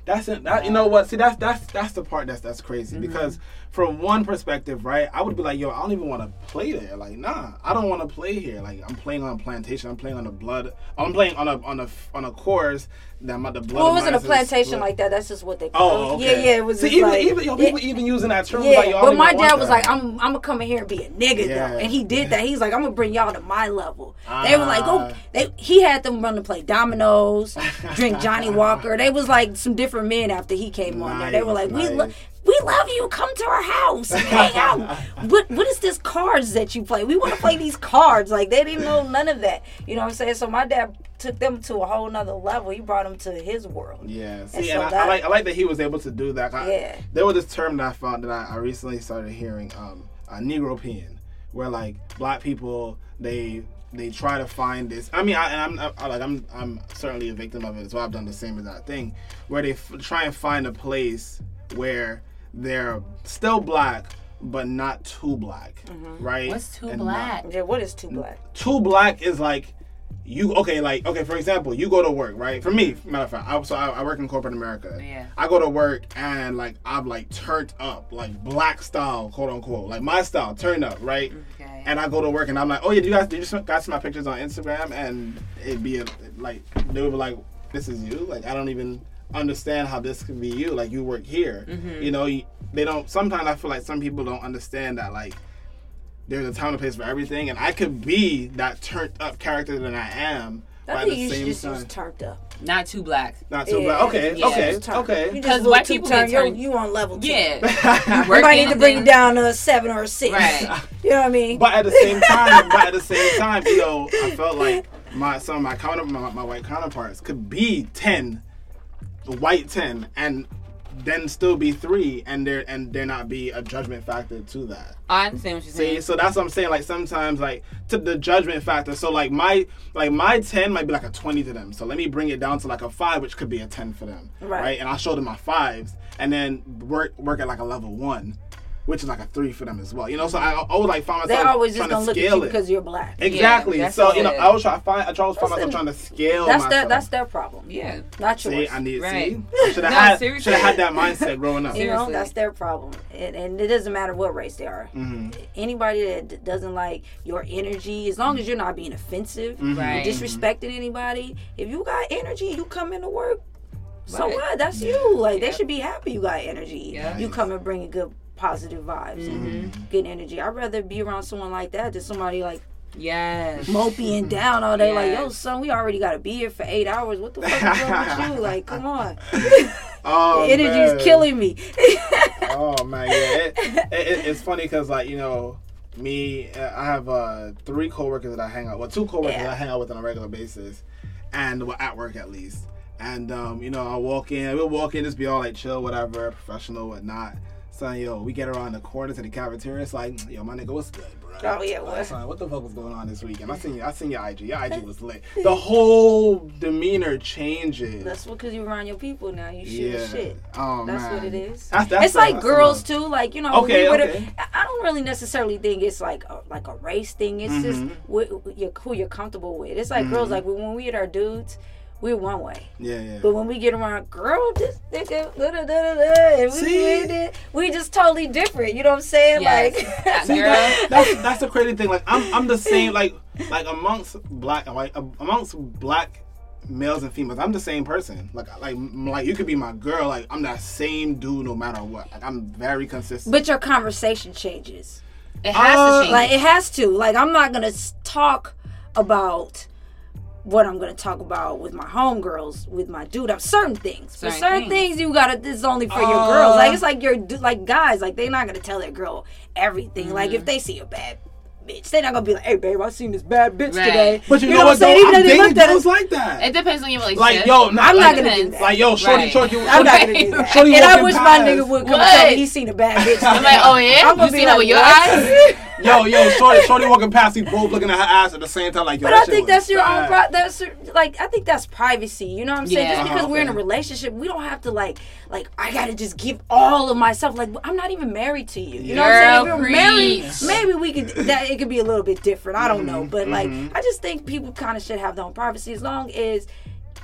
That's it. That, you know what? See, that's that's that's the part that's that's crazy Mm-hmm. because from one perspective, right? I would be like, yo, I don't even want to play there. Like, nah, I don't want to play here. Like, I'm playing on a plantation. I'm playing on the blood. I'm playing on a on a on a course that my the blood. Well, it wasn't a plantation split. like that. That's just what they. Oh, okay. Yeah, yeah. It was See, even like, even yo, yeah, people even using that term. Yeah, like, but my dad was that. like, "I'm I'm gonna come in here and be a nigga Yeah. though," and he did that. He's like, "I'm gonna bring y'all to my level." they were like, "Oh," Ah. they he had them run to play dominoes, drink Johnny Walker. They was like some different men after he came on there. They were like, Nice, "We lo- nice. We love you. Come to our house, hang out. what what is this cards that you play? We want to play these cards." Like they didn't know none of that. You know what I'm saying? So my dad took them to a whole nother level. He brought them to his world. Yeah, And see, so and, I, I like I like that he was able to do that. I- Yeah. there was this term that I found that I, I recently started hearing, um, a Negropean, where like black people they they try to find this. I mean, I, and I'm I, like I'm I'm certainly a victim of it as well. I've done the same exact thing, where they f- try and find a place where they're still black but not too black, mm-hmm. right? What's too And black? Yeah, what is too black? too black is like you okay like okay for example you go to work right for me mm-hmm. matter of fact I, so I, I work in corporate america Yeah. i go to work and like i'm like turned up like black style quote unquote like my style turned up right Okay. and i go to work and i'm like oh yeah do you guys did you guys see my pictures on instagram and it'd be a, like they would be like this is you like i don't even understand how this can be you like you work here Mm-hmm. you know you, they don't sometimes i feel like some people don't understand that like there's a time and place for everything, and I could be that turned up character that I am, but I think the you should same just time, use turned up. Not too black. not too Yeah, bad. Okay, yeah, okay, just okay. You just Because white people turn. get You're, you on level two. Yeah. You might need to bring it down to a seven or a six. Right. You know what I mean? But at the same time, but at the same time, you know, I felt like my some of my counter my, my white counterparts could be ten, the white ten, and then still be three, and there and there not be a judgment factor to that. I understand what you're saying. See, so that's what I'm saying. Like sometimes, like to the judgment factor. So like my like my ten might be like a twenty to them. So let me bring it down to like a five, which could be a ten for them. Right. And I'll show them my fives, and then work work at like a level one, which is like a three for them as well. You know, so I I always like find myself. they myself always trying just gonna to look at scale you it. because you're black. Exactly. that's so you know. I always try. to find I always find myself trying to scale. That's myself. their that's their problem. yeah. Not yours. See, I need Right. see. Should have No, had should have had that mindset growing up. you know, Seriously. that's their problem, and, and it doesn't matter what race they are. Mm-hmm. Anybody that doesn't like your energy, as long as you're not being offensive, Mm-hmm. Right. disrespecting anybody, if you got energy, you come into work. So Right. what? That's you. Like they should be happy you got energy. Yeah. You come and bring a good positive vibes and good energy. I'd rather be around someone like that than somebody like Yes. mopey and down all day. Like, yo, son, we already got to be here for eight hours. What the fuck is wrong with you? Like, come on. Oh, the energy man. is killing me. Oh man, yeah. It, it, it- it's funny because like you know, me, uh, I have uh, three coworkers that I hang out. Well, two coworkers Yeah. that I hang out with on a regular basis, and well, at work at least. and um, you know, I walk in, we'll walk in, just be all like chill, whatever, professional, whatnot. So yo, we get around the corner to the cafeteria. It's like, yo, my nigga, what's good, bro? Oh, yeah, Like, what? son, what the fuck was going on this weekend? I seen you. I seen your IG. Your IG was lit. The whole demeanor changes. That's what because you're around your people now. You shoot yeah. shit. Oh That's man. what it is. That's, that's it's like that's girls too. Like you know, Okay, okay. I- I don't really necessarily think it's like a, like a race thing. It's just Mhm. wh- you're, who you're comfortable with. It's like girls. Mhm. Like when we hit our dudes, we're one way. Yeah, yeah. But when we get around, girl, this nigga, da da da da da, and we, See? we, we just totally different. You know what I'm saying? Yes. Like, See, that, that's that's the crazy thing. Like I'm I'm the same. Like like amongst black like amongst black males and females, I'm the same person. Like like like you could be my girl. Like I'm that same dude no matter what. Like I'm very consistent. but your conversation changes. It has Uh, to change. Like it has to. Like I'm not gonna talk about what I'm gonna talk about with my homegirls, with my dude. Of certain things, but Certain certain things. things you gotta. This is only for your Uh, girls. Like it's like your like guys. Like they're not gonna tell their girl everything. Like Mm-hmm. if they see a bad bitch, they're not gonna be like, "Hey babe, I seen this bad bitch Right. today." but you, know, what what? I'm saying? Though, Even I'm dating looked at girls like that. it depends on your relationship. like yo, nah, I'm like, not gonna do that. Like yo, shorty, Right. shorty, I'm not gonna do that. Shorty and I walking wish my nigga would come What? tell me he seen a bad bitch. I'm like, oh yeah, I'm gonna you be see that like, with your what? eyes? Yo, yo, shorty, shorty walking past, we both looking at her ass at the same time. Like, yo, But I think that's your own. bad. Pri- that's like I think that's privacy. You know what I'm saying? Yeah. Just because Uh-huh, we're in a relationship, we don't have to like like I gotta just give all of myself. Like I'm not even married to you. You know what I'm saying? If we're married, maybe we could that it could be a little bit different. I don't know, Mm-hmm, but like I just think people kind of should have their own privacy as long as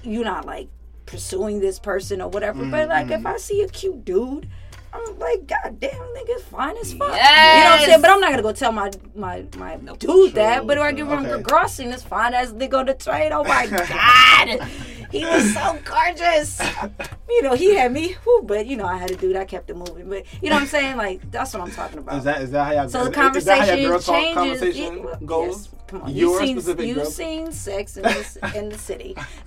you're not like pursuing this person or whatever. But like Mm-hmm. if I see a cute dude. I'm like, God damn, nigga's fine as fuck. You know what I'm saying? But I'm not gonna go tell my my my dude that. But if I give him Okay. a girl seen this fine ass nigga on the train, oh my god, he was so gorgeous. You know, he had me, whew, but you know, I had a dude. I kept it moving. But you know what I'm saying? Like that's what I'm talking about. Is that is that how y'all? so the is that how your conversation changes. Conversation Yeah, well, goes. yes. Come on, Your you've seen specific you've girl- seen sex in the, in the city.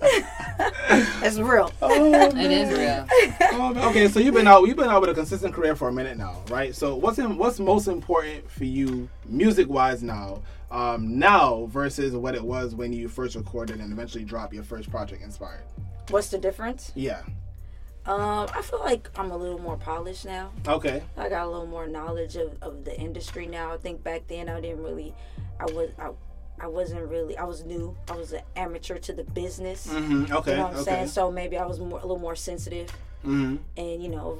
that's real. Oh, It is real. Oh, okay, so you've been out. You've been out with a consistent career for a minute now, right? So what's in, what's most important for you, music wise, now? Um, now versus what it was when you first recorded and eventually dropped your first project, Inspired. What's the difference? Yeah. Um, I feel like I'm a little more polished now. Okay. I got a little more knowledge of, of the industry now. I think back then I didn't really, I was I, I wasn't really I was new. I was an amateur to the business. Mm-hmm. Okay. You know what I'm okay. saying? So maybe I was more a little more sensitive mm-hmm. and you know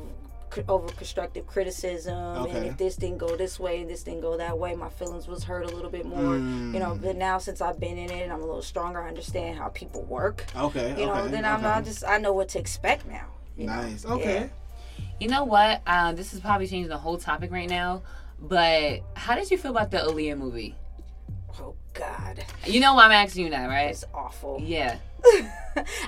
over constructive criticism Okay. and if this didn't go this way and this didn't go that way my feelings was hurt a little bit more you know Mm. but now since i've been in it and i'm a little stronger i understand how people work Okay. you know okay. then i'm okay. not just i know what to expect now you know? Nice. Okay. You know what? Uh, this is probably changing the whole topic right now. But how did you feel about the Aaliyah movie? God You know why I'm asking you that, right? it's awful Yeah.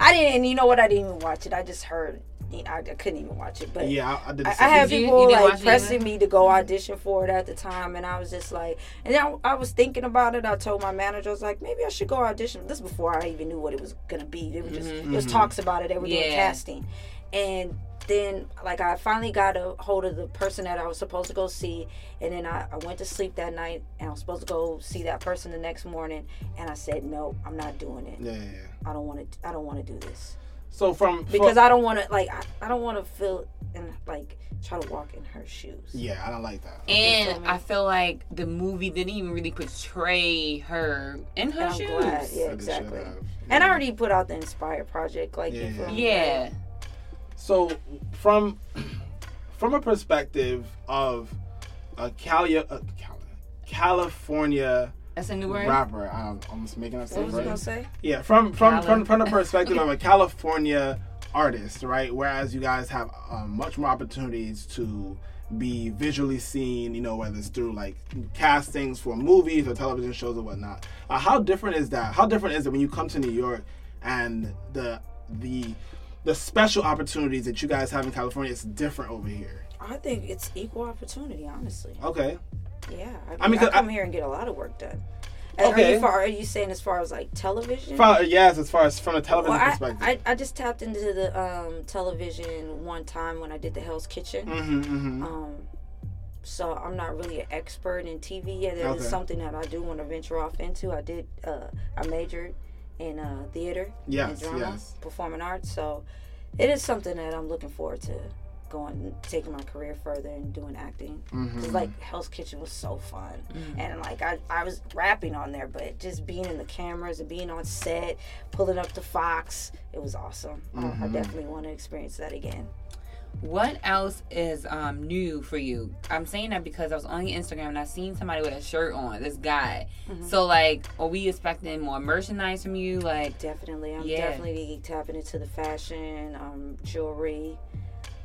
I didn't, you know what? I didn't even watch it. I just heard. You know, I, I couldn't even watch it. But Yeah, I, I did. I, I had Did you- people you didn't like pressing me to go audition for it at the time, and I was just like, and then I, I was thinking about it. I told my manager, I was like, maybe I should go audition. This before I even knew what it was gonna be. There was just Mm-hmm. it was talks about it. They were doing casting, and then like I finally got a hold of the person that I was supposed to go see, and then I, I went to sleep that night, and I was supposed to go see that person the next morning, and I said, no, I'm not doing it. Yeah, yeah, yeah. I don't want to. I don't want to do this So from because from, I don't want to like I, I don't want to feel and like try to walk in her shoes. yeah, I don't like that. And I feel like the movie didn't even really portray her in her And I'm shoes. glad. Yeah, exactly. have. And I already put out the Inspire project, like Yeah, yeah. Yeah. So from from a perspective of a Cali- uh, Cali- California That's a new word. rapper, I'm, I'm making up What was I gonna say? Yeah, from from Cali. from, from the perspective of a California artist, right? Whereas you guys have um, much more opportunities to be visually seen, you know, whether it's through like castings for movies or television shows or whatnot. Uh, how different is that? How different is it when you come to New York and the the the special opportunities that you guys have in California is different over here? I think it's equal opportunity, honestly. Okay. Yeah, I, I I mean, mean, I come I- here and get a lot of work done. Okay. Are you, far, are you saying as far as like television? Yes, as far as from a television well, I, perspective. I, I just tapped into the um, television one time when I did the Hell's Kitchen. hmm hmm Um, so I'm not really an expert in TV yet. That is Okay. something that I do want to venture off into. I did. Uh, I majored in uh, theater Yes, and drama, yes. performing arts. So it is something that I'm looking forward to going, taking my career further and doing acting. Mm-hmm. 'Cause, like Hell's Kitchen was so fun, and like I, I was rapping on there, but just being in the cameras and being on set, pulling up the Fox, it was awesome. I- I Mm-hmm. definitely want to experience that again. What else is um new for you? I'm saying that because I was on your Instagram and I seen somebody with a shirt on. This guy. Mm-hmm. So like, are we expecting more merchandise from you? Like, Definitely, I'm Yeah. definitely tapping into the fashion, um, jewelry,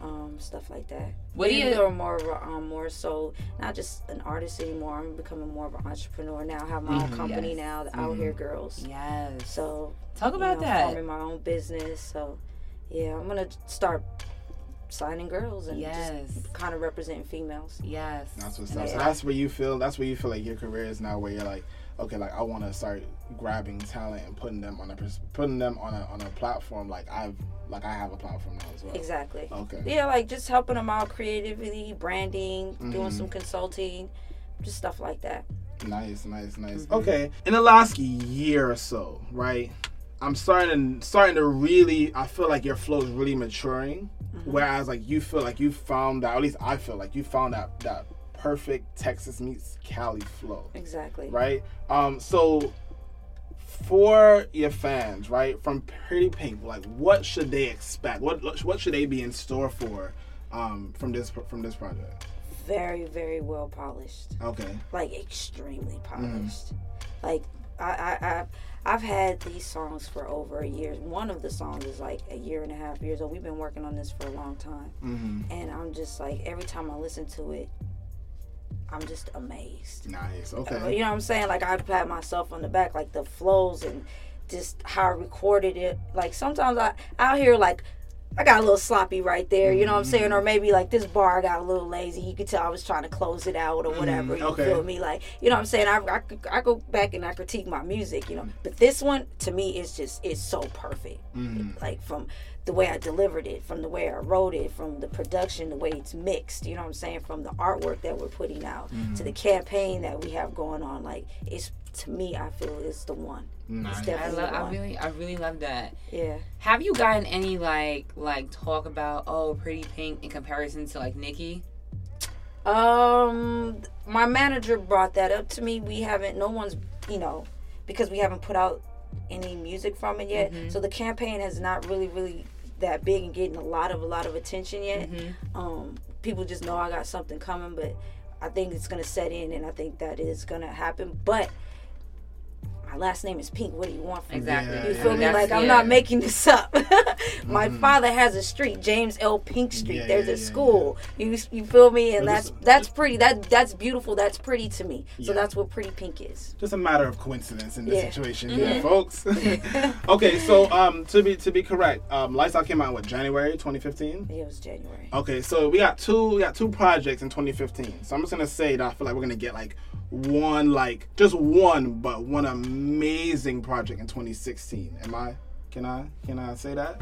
um, stuff like that. What do you- I'm more, of a- um, more so not just an artist anymore. I'm becoming more of an entrepreneur now. I have my own company Yes. now, the Out Here Girls. yes. So Talk you about know, that. Forming my own business. So yeah, I'm gonna start signing girls and Yes. just kind of representing females. Yes. That's what's up. So that's that's where you feel. That's where you feel like your career is now, where you're like, okay, like I want to start grabbing talent and putting them on a putting them on a on a platform like I've like I have a platform now as well. Exactly. Okay. Yeah, like just helping them out creatively, branding, Mm-hmm. doing some consulting, just stuff like that. Nice, nice, nice. Mm-hmm. Okay. In the last year or so, right? I'm starting starting to really I feel like your flow is really maturing. Mm-hmm. Whereas like you feel like you found that at least I feel like you found that that perfect Texas meets Cali flow. Exactly. Right? Um so for your fans, right, from Pretty Pink, like what should they expect? What what should they be in store for um from this from this project? Very, very well polished. Okay. Like extremely polished. Like I, I, I, I've had these songs for over a year. One of the songs is like a year and a half years old. We've been working on this for a long time, Mm-hmm. and I'm just like every time I listen to it, I'm just amazed. Nice. Uh, Okay. You know what I'm saying? Like I pat myself on the back, like the flows and just how I recorded it. Like sometimes I out here like I got a little sloppy right there, you know what I'm saying? Mm-hmm. Or maybe like this bar got a little lazy. You could tell I was trying to close it out or whatever. You Mm, okay. feel me? Like you know what I'm saying? I, I, I go back and I critique my music, you know. But this one to me is just it's so perfect. Mm-hmm. Like from the way I delivered it, from the way I wrote it, from the production, the way it's mixed, you know what I'm saying? From the artwork that we're putting out to the campaign that we have going on. Like it's to me I feel it's the one. Nice. I definitely love. the I really, I really love that. yeah. Have you gotten any like like talk about oh Pretty Pink in comparison to like Nicki? Um, my manager brought that up to me. We haven't, no one's, you know, because we haven't put out any music from it yet. So the campaign has not really, really that big and getting a lot of a lot of attention yet. Um, people just know I got something coming, but I think it's gonna set in, and I think that is gonna happen. But my last name is Pink. What do you want from me? Exactly. Yeah, You yeah, feel me? That's- Like I'm not making this up. My father has a street, James L. Pink Street. Yeah, There's yeah, a yeah, school. You you feel me? And that's that's pretty. That that's beautiful. That's pretty to me. So that's what pretty pink is. just a matter of coincidence in this Yeah. situation here, folks. okay, so um, to be to be correct, um, Out came out what January 2015. It was January. Okay, so we got two we got two projects in 2015. So I'm just gonna say that I feel like we're gonna get like one like just one, but one amazing project in 2016. Am I? Can I? Can I say that?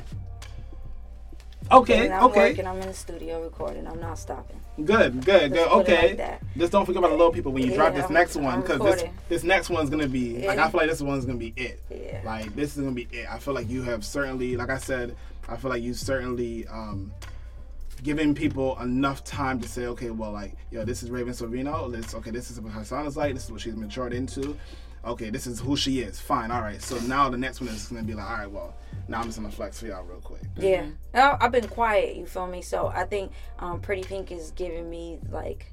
Okay, And I'm okay, working. I'm in the studio recording. I'm not stopping. good, good, good. Let's put it Okay, like just don't forget about the little people when you drop this I'm- next one because this this next one's gonna be like I feel like this one's gonna be it. Yeah. Like this is gonna be it. I feel like you have certainly, like I said, I feel like you certainly um, given people enough time to say, okay, well, like, yo, this is Raven Sorvino. Let's okay, this is what her sound is like. This is what she's matured into. Okay, this is who she is. Fine, all right. So now the next one is gonna be like, all right, well, now I'm just gonna flex for y'all real quick. Yeah. I've been quiet. You feel me? So I think um, Pretty Pink is giving me like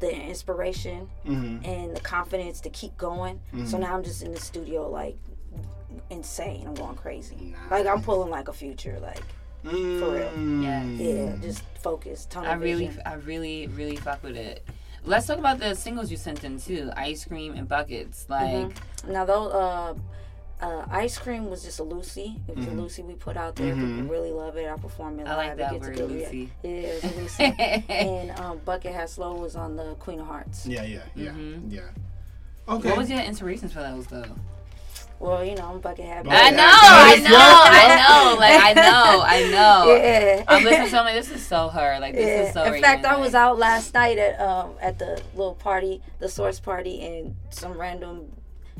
the inspiration Mm-hmm. and the confidence to keep going. So now I'm just in the studio like insane. I'm going crazy. Like I'm pulling like a future. Like For real. Yes. yeah, just focus. Tunnel I really, vision. I really, really fuck with it. Let's talk about the singles you sent in too. Ice cream and buckets. Like, Now though, uh, uh, ice cream was just a Lucy. It was a Lucy we put out there. People really love it. I perform it I live. like It that gets word, Lucy. Yeah, it was a Lucy. and um, Bucket Hat Slow was on the Queen of Hearts. Yeah, yeah, yeah, Mm-hmm. yeah. Okay. what was your inspirations for those though? Well, you know, I'm Bucket happy. I know, I know, I know. Like, I know, I know. Yeah. I'm listening to. Like, this is so her. Like, this Yeah. is so. In fact, I was out last night at um at the little party, the source party, and some random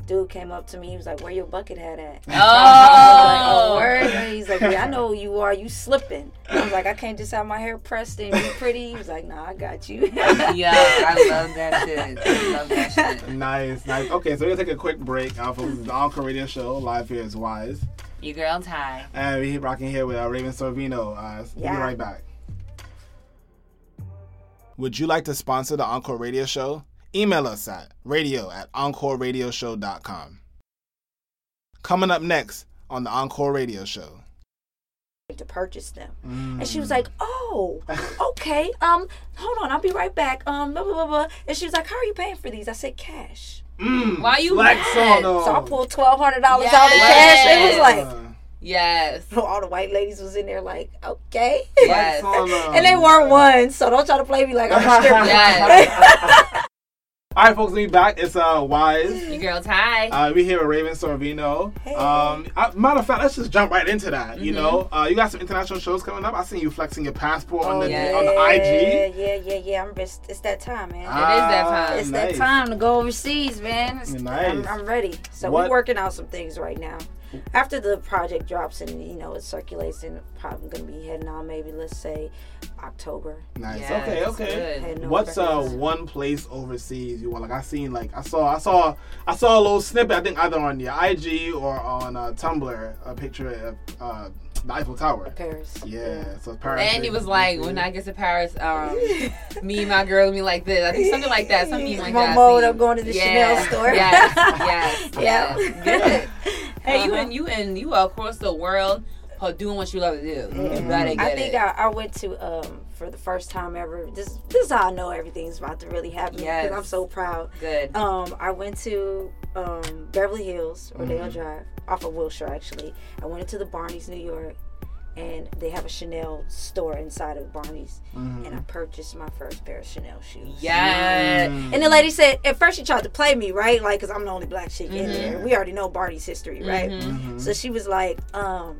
dude came up to me. He was like, "Where your bucket hat at?" Oh, Oh, word. And he's like, yeah, I know who you are. You slipping. I was like, I can't just have my hair pressed and be pretty. He was like, Nah, I got you. yeah, I love that shit. I love that shit. Nice, nice. Okay, so we're gonna take a quick break off of the Encore Radio Show. Live here is Wise. Your girl Ty. And we're rocking here with uh, Raven Sorvino. Uh, We'll be right back. Would you like to sponsor the Encore Radio Show? Email us at radio at encoreradioshow.com. Coming up next on the Encore Radio Show. to purchase them. Mm. And she was like, Oh, okay. Um, hold on, I'll be right back. Um, blah blah blah blah. And she was like, How are you paying for these? I said cash. Mm. Why you Flex mad? on 'em. So I pulled twelve hundred dollars out of cash. It was like Yes. all the white ladies was in there like, okay. Yes. flex on 'em. and they weren't ones, so don't try to play me like I'm a stripper. Yes. All right, folks, we back. It's uh Wise. Your girl Ty. Uh, we here with Raven Sorvino. Hey. Um, I, matter of fact, let's just jump right into that. Mm-hmm. You know, uh, you got some international shows coming up. I seen you flexing your passport on the yeah. on the IG. Yeah, yeah, yeah, yeah. I'm just, it's that time, man. It is that time. It's nice. that time to go overseas, man. It's- Nice. I'm, I'm ready. So What- we're working out some things right now. After the project drops and you know it circulates, and probably gonna be heading out maybe let's say October. Nice. Yes, okay. Okay. good. What's uh one place overseas you want? Like I seen like I saw I saw I saw a little snippet. I think either on your IG or on uh, Tumblr a picture of uh, the Eiffel Tower. Paris? Yeah. So Paris. And he was like, when I get to Paris, um, me and my girl me like this. I think something like that. Something like My that. I mode seen. of going to the Yeah. Chanel store. Yes, yes, Yeah. yes. Good. Hey, you Uh-huh. and you and you are across the world for doing what you love to do. You better get I think it. I, I went to um for the first time ever. This this is how I know everything's about to really happen because Yes. I'm so proud. Good. Um, I went to um, Beverly Hills, Rodeo Mm-hmm. Drive, off of Wilshire actually. I went into the Barney's, New York, and they have a Chanel store inside of Barney's, and I purchased my first pair of Chanel shoes. Yes. And the lady said, at first she tried to play me, right? Like, cause I'm the only black chick Mm-hmm. in there. We already know Barney's history, right? Mm-hmm. So she was like, um,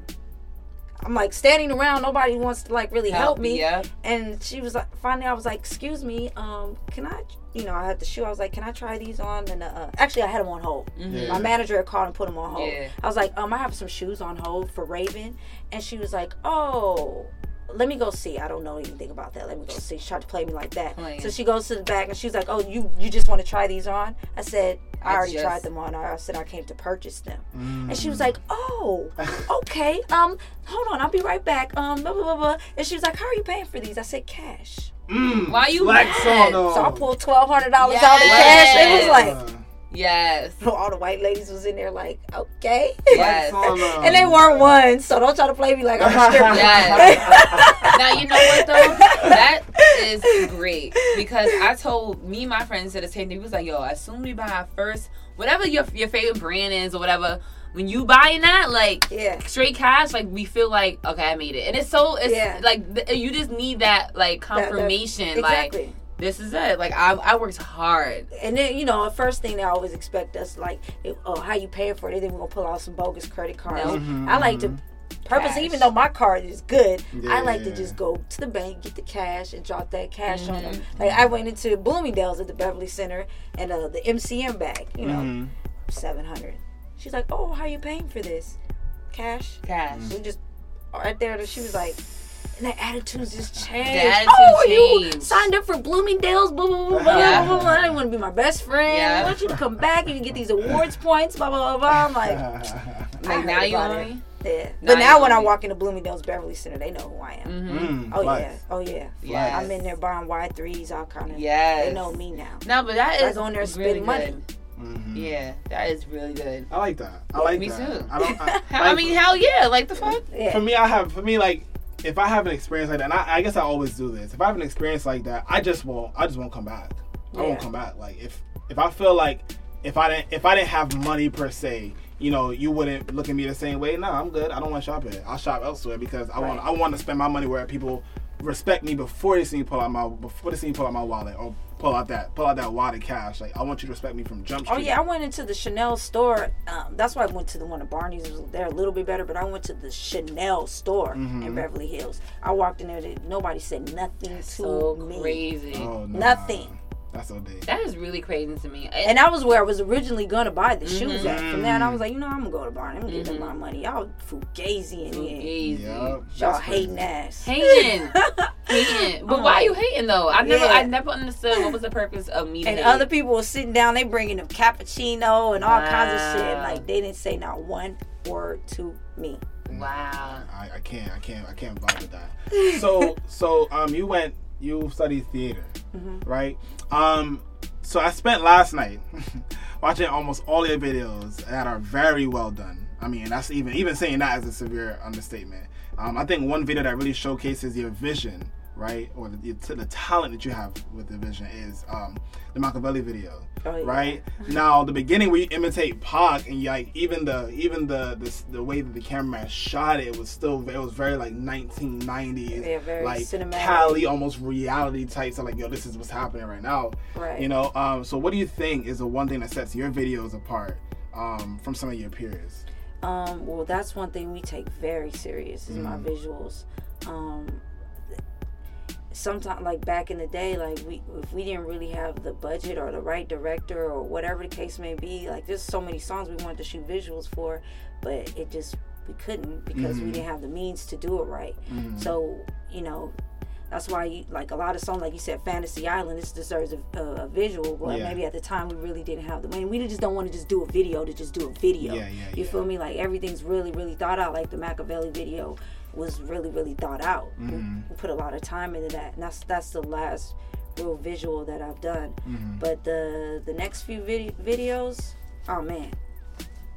I'm like standing around, nobody wants to like really help, me. Yeah. And she was like, finally, I was like, excuse me, um, can I, you know, I had the shoe. I was like, can I try these on? And uh, actually, I had them on hold. Yeah. My manager had called and put them on hold. Yeah. I was like, um, I have some shoes on hold for Raven, and she was like, oh. Let me go see. I don't know anything about that. Let me go see. She tried to play me like that. Playing. So she goes to the back and she's like, "Oh, you you just want to try these on?" I said, "I I already just- tried them on. I said I came to purchase them." Mm. And she was like, "Oh, okay. Um, hold on, I'll be right back. Um, blah blah blah blah." And she was like, "How are you paying for these?" I said, "Cash." Mm. Why you Flex mad? So I pulled twelve hundred dollars out of cash. It was like Yes. So all the white ladies was in there, like, okay. Yes. Flex on 'em. and they weren't ones, so don't try to play me like I'm a stripper. Yes. now you know what though? That is great because I told me my friends said the same thing. We was like, yo, as soon as we buy our first, whatever your your favorite brand is or whatever, when you buying that, like Yeah. straight cash, like we feel like okay, I made it, and it's so it's Yeah. like th- you just need that like That- that- confirmation, exactly. like this is it. Like I I worked hard. And then you know, the first thing they always expect us like, oh, how you paying for it? They think we're gonna pull out some bogus credit cards. Nope. I like to purpose, Cash. even though my card is good. I like to just go to the bank, get the cash, and drop that cash on Mm-hmm. them. Like I went into Bloomingdale's at the Beverly Center, and uh, the MCM bag, you know, Mm-hmm. seven hundred. She's like, oh, how you paying for this? Cash. Cash. We just right there. She was like. And the attitudes just changed. attitude oh, you signed up for Bloomingdale's, blah, blah, blah, blah, Yeah. blah, blah. I didn't want to be my best friend. Yeah. I want you to come back. You get these awards points, blah, blah, blah, blah. I'm like, Like now you about know me. yeah. Now But now when I walk into Bloomingdale's Beverly Center, they know who I am. Mm-hmm. Mm, Oh, flex. yeah. Oh, yeah. Yes. I'm in there buying Y3s, all kind of. Yes. They know me now. No, but that I is go in there and really spend money. good. Mhm. Yeah, that is really good. I like that. I like Me that. too. I don't. I, Hell, I mean, hell yeah! Like the fuck. Yeah. for me, I have for me like if I have an experience like that, and I, I guess I always do this. If I have an experience like that, I just won't. I just won't come back. I won't come back. Like if if I feel like if I didn't if I didn't have money per se, you know, you wouldn't look at me the same way. No, I'm good. I don't want to shop here. I'll shop elsewhere because I want I want to spend my money where people respect me before they see me pull out my before they see me pull out my wallet or pull out that pull out that wad of cash. Like I want you to respect me from Jump Oh yeah, I went into the Chanel store. Um, that's why I went to the one at Barney's. It was- They're a little bit better, but I went to the Chanel store Mm-hmm. in Beverly Hills. I walked in there. Nobody said nothing to So me. crazy. Oh, nah. Nothing. That's OD. That is really crazy to me. And, And that was where I was originally gonna buy the Mm-hmm. shoes at. From there, and I was like, you know, I'm gonna go to Barney. I'm gonna give them my money. Y'all fugazi in here. Easy. Yep. Y'all That's crazy. hating ass. Hating, hating. But why are you hating though? I never, Yeah. I never understood what was the purpose of me. to And other people were sitting down, they bringing them cappuccino and all kinds of shit. Like they didn't say not one word to me. Wow. I, I can't, I can't, I can't vibe with that. So, so um, you went, you studied theater, Mm-hmm. right? Um, so I spent last night watching almost all your videos that are very well done. I mean, that's even even saying that is a severe understatement. Um, I think one video that really showcases your vision, right, or the, the, the talent that you have with the vision is um, the Machiavelli video, Oh, yeah. right? now, the beginning where you imitate Pac and like even the even the, the the way that the cameraman shot it was still it was very like 1990s, Yeah, like cinematic. Almost reality type. So like, yo, this is what's happening right now. Right. You know, um, so what do you think is the one thing that sets your videos apart um, from some of your peers? Um, well, that's one thing we take very serious is Mm. my visuals. Um, sometimes, like back in the day, like we if we didn't really have the budget or the right director or whatever the case may be, like there's so many songs we wanted to shoot visuals for, but it just we couldn't because we mm-hmm. didn't have the means to do it right. Mm. So you know. That's why, you, like a lot of songs, like you said, Fantasy Island, this deserves a, a, a visual. But Yeah. maybe at the time we really didn't have the money. We just don't want to just do a video to just do a video. Yeah, yeah, You feel me? Like everything's really, really thought out. Like the Machiavelli video was really, really thought out. We- Mm-hmm. We, put a lot of time into that, and that's that's the last real visual that I've done. Mm-hmm. But the the next few vid- videos, oh man,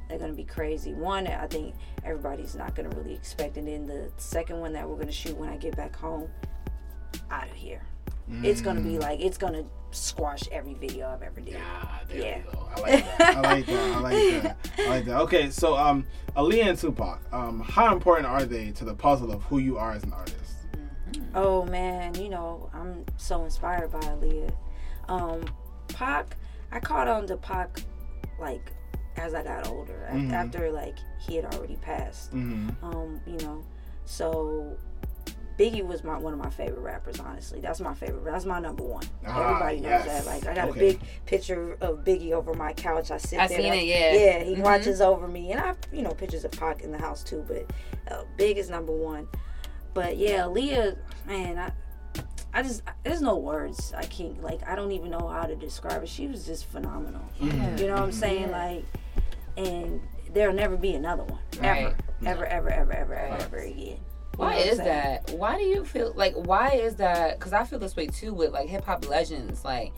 they're gonna be crazy. One, I think everybody's not gonna really expect, and then the second one that we're gonna shoot when I get back home, out of here. It's gonna Mm. be like it's gonna squash every video I've ever did. Ah, there Yeah. we go. I like that. I like that. I like that. I like that. Okay, so um, Aaliyah and Tupac, um, how important are they to the puzzle of who you are as an artist? Oh man, you know, I'm so inspired by Aaliyah. Um, Pac, I caught on to Pac like as I got older, af- Mhm. after like he had already passed. Mm-hmm. Um, you know, so Biggie was my one of my favorite rappers. Honestly, that's my favorite. That's my number one. Ah, Everybody knows yes. that. Like I got Okay. a big picture of Biggie over my couch. I sit I there. seen I- it, yeah. Yeah, he Mhm. watches over me, and I, you know, pictures of Pac in the house too. But uh, Big is number one. But yeah, Leah, man, I. I just there's no words I can't like I don't even know how to describe it. She was just phenomenal. Yeah. You know what I'm saying? Yeah. Like and there'll never be another one. Ever. Right. Ever, ever, ever, ever, ever, Right. ever again. Why You know what is that? Why do you feel like? Why is that? Because I feel this way too with like hip hop legends. Like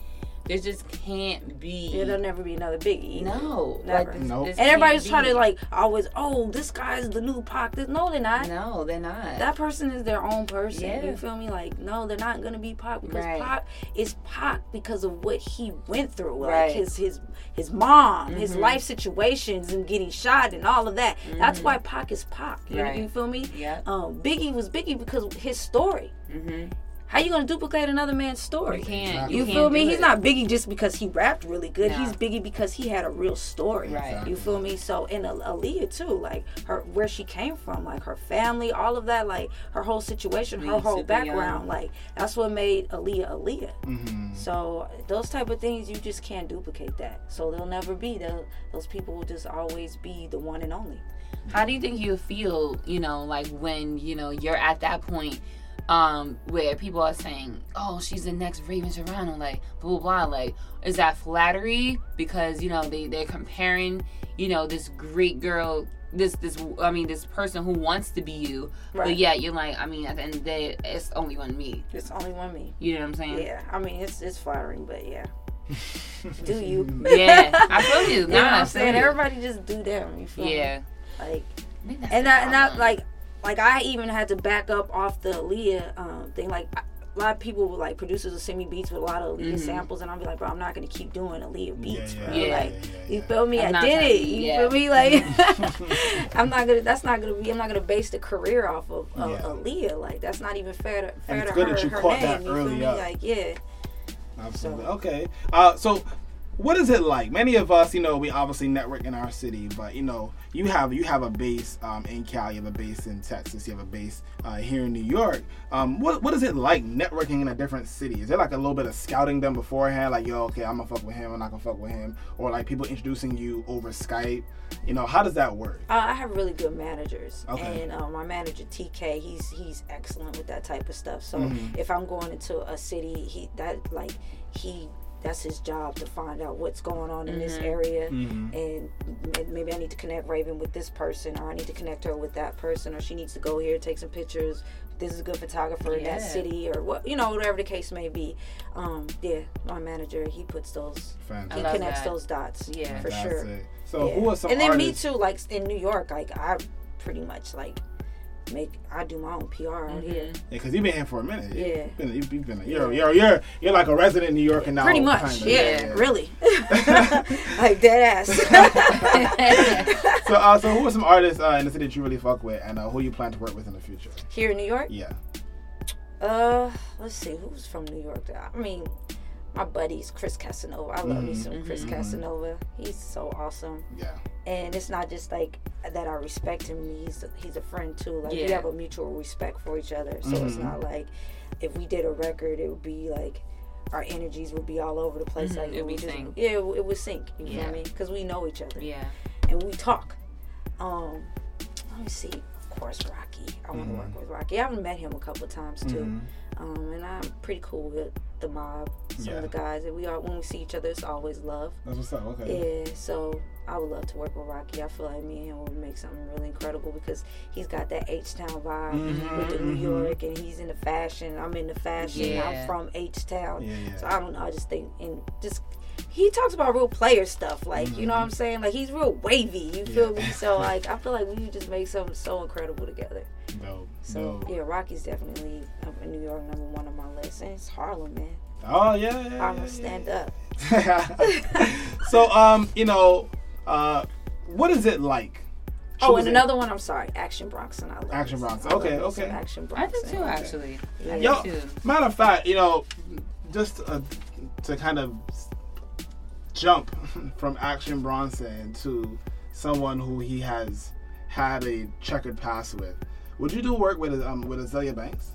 there just can't be. Yeah, there'll never be another Biggie. either. no, Never. like this, Nope. this And everybody's trying be. to like always, oh, this guy's the new Pac. This, no, they're not. No, they're not. That person is their own person. Yeah. You feel me? Like, no, they're not gonna be Pac because Right. Pac is Pac because of what he went through, like Right. his his his mom, his Mhm. life situations, and getting shot and all of that. That's why Pac is Pac. You, Right. you feel me? Yeah. Um, Biggie was Biggie because his story. mm-hmm. How you gonna duplicate another man's story? You can't. You, can't feel me? He's it. not Biggie just because he rapped really good. No. He's Biggie because he had a real story. Right. You feel me? So and Al- Aaliyah too, like her where she came from, like her family, all of that, like her whole situation, her whole background, young. like that's what made Aaliyah Aaliyah. Mm-hmm. So those type of things you just can't duplicate that. So they'll never be. They'll, those people will just always be the one and only. How do you think you feel, you know, like when, you know, you're at that point um where people are saying, Oh, she's the next Raven Sorvino, like blah blah blah. Like, is that flattery? Because, you know, they, they're comparing, you know, this great girl this this I mean this person who wants to be you. But Right. yet you're like, I mean, at the end of the day, it's only one me. It's only one me. You know what I'm saying? Yeah, I mean it's it's flattering, but yeah. do you? Yeah, I feel you. You know what I I'm saying? you. Everybody just do them. You feel me? Yeah. Like I and the that, and that like like I even had to back up off the Aaliyah um, thing. Like I- a lot of people were like producers will send me beats with a lot of Aaliyah Mhm. samples, and I'll be like, bro, I'm not gonna keep doing Aaliyah beats, yeah, bro. yeah, like yeah, you yeah. feel me? I'm I did it. to- You feel me? Like I'm not gonna. That's not gonna be. I'm not gonna base the career off of, of Yeah. Aaliyah. Like that's not even fair to fair it's to good her, that you her caught name. that you feel early me? up. Like yeah. Absolutely. So- Okay. Uh, so what is it like? Many of us, you know, we obviously network in our city, but you know, you have you have a base um, in Cali, you have a base in Texas, you have a base uh, here in New York. Um, what what is it like networking in a different city? Is there like a little bit of scouting them beforehand, like yo, okay, I'm gonna fuck with him, I'm not gonna fuck with him, or like people introducing you over Skype? You know, how does that work? Uh, I have really good managers, Okay. and uh, my manager TK, he's he's excellent with that type of stuff. So Mhm. if I'm going into a city, he that like he that's his job to find out what's going on in this area, Mhm. and maybe I need to connect Raven with this person, or I need to connect her with that person, or she needs to go here take some pictures. This is a good photographer in that city, or what you know, whatever the case may be. Um, yeah, my manager, he puts those, he Fantastic. love connects that. those dots, Yeah. for sure. So Yeah. who are some and then artists? me too, like in New York, like I pretty much like make I do my own PR out here. Yeah, because you've been here for a minute. Yeah. You've been, you've you've been you're, you're you're you're like a resident New Yorker now. Pretty much, kinda. yeah, really, like dead ass. So, uh, so who are some artists uh, in the city that you really fuck with, and uh, who you plan to work with in the future? here in New York, Yeah. uh, let's see, who's from New York? I mean, my buddies, Chris Casanova. I love me Mhm, some Chris mhm, mhm. Casanova. He's so awesome. Yeah. and it's not just like that I respect him. He's a, he's a friend too. Like we have a mutual respect for each other. So it's Mhm. not like if we did a record, it would be like our energies would be all over the place. Mhm, Like it'd we be just sync. yeah, it, would- it would sync. You Yeah. feel me? Because we know each other yeah. and we talk. Um, let me see. Of course, Rocky. I want to Mhm. work with Rocky. I haven't met him a couple times too. Mhm. Um, and I'm pretty cool with the mob. Some Yeah. of the guys that we are when we see each other, it's always love. That's what's up. Okay. Yeah, so I would love to work with Rocky. I feel like me and him would make something really incredible because he's got that H Town vibe Mhm, with the New mhm. York, and he's in the fashion. I'm in the fashion. Yeah. I'm from H Town, Yeah, yeah. so I don't know. I just think and just he talks about real player stuff, like you know what I'm saying. Like he's real wavy. You feel Mm-hmm. Yeah. me? So like I feel like we would just make something so incredible together. Dope. So Dope. yeah, Rocky's definitely in New York number one on my list, and it's Harlem, man. Oh yeah. yeah, Harlem yeah, stand yeah. up. so um, you know, uh, what is it like? Oh, and another one. I'm sorry, Action Bronson. I love Action me some- Bronson. I love Okay, some okay. Action I Bronson. too, actually. I Yeah. did Yo, too. matter of fact, you know, just uh, to kind of jump from Action Bronson to someone who he has had a checkered past with. Would you do work with um with Azealia Banks?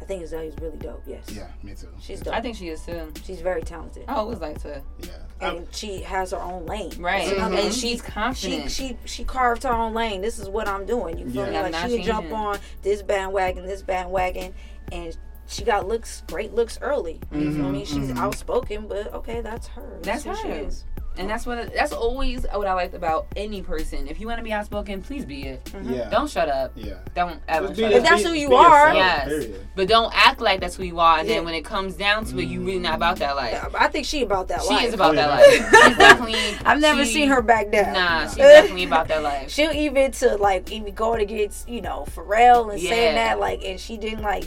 I think Azealia's really dope. Yes. Yeah, me too. She's dope. I think she is too. She's very talented. I always like to. too. Yeah. And she has her own lane. Right. That's another Mhm. thing. She's She, confident. she she she carved her own lane. This is what I'm doing. You feel Yeah. me? Like she would jump on this bandwagon, this bandwagon, and she got looks, great looks early. You feel Mhm, me? She's mhm. outspoken, but okay, that's her. That's who she is. And that's what that's always what I liked about any person. If you want to be outspoken, please be it. yeah. Don't shut up. Yeah. Don't ever Just be- shut If that's who you be are- yourself, Yes. period. But don't act like that's who you are. And Yeah. then when it comes down to it, you really not about that life. I think she about that life. She life. is about Oh, yeah. that life. She's definitely. I've never she- seen her back down. Nah, she's definitely about that life. She'll even to like even going against you know Pharrell and saying that like, and she didn't like.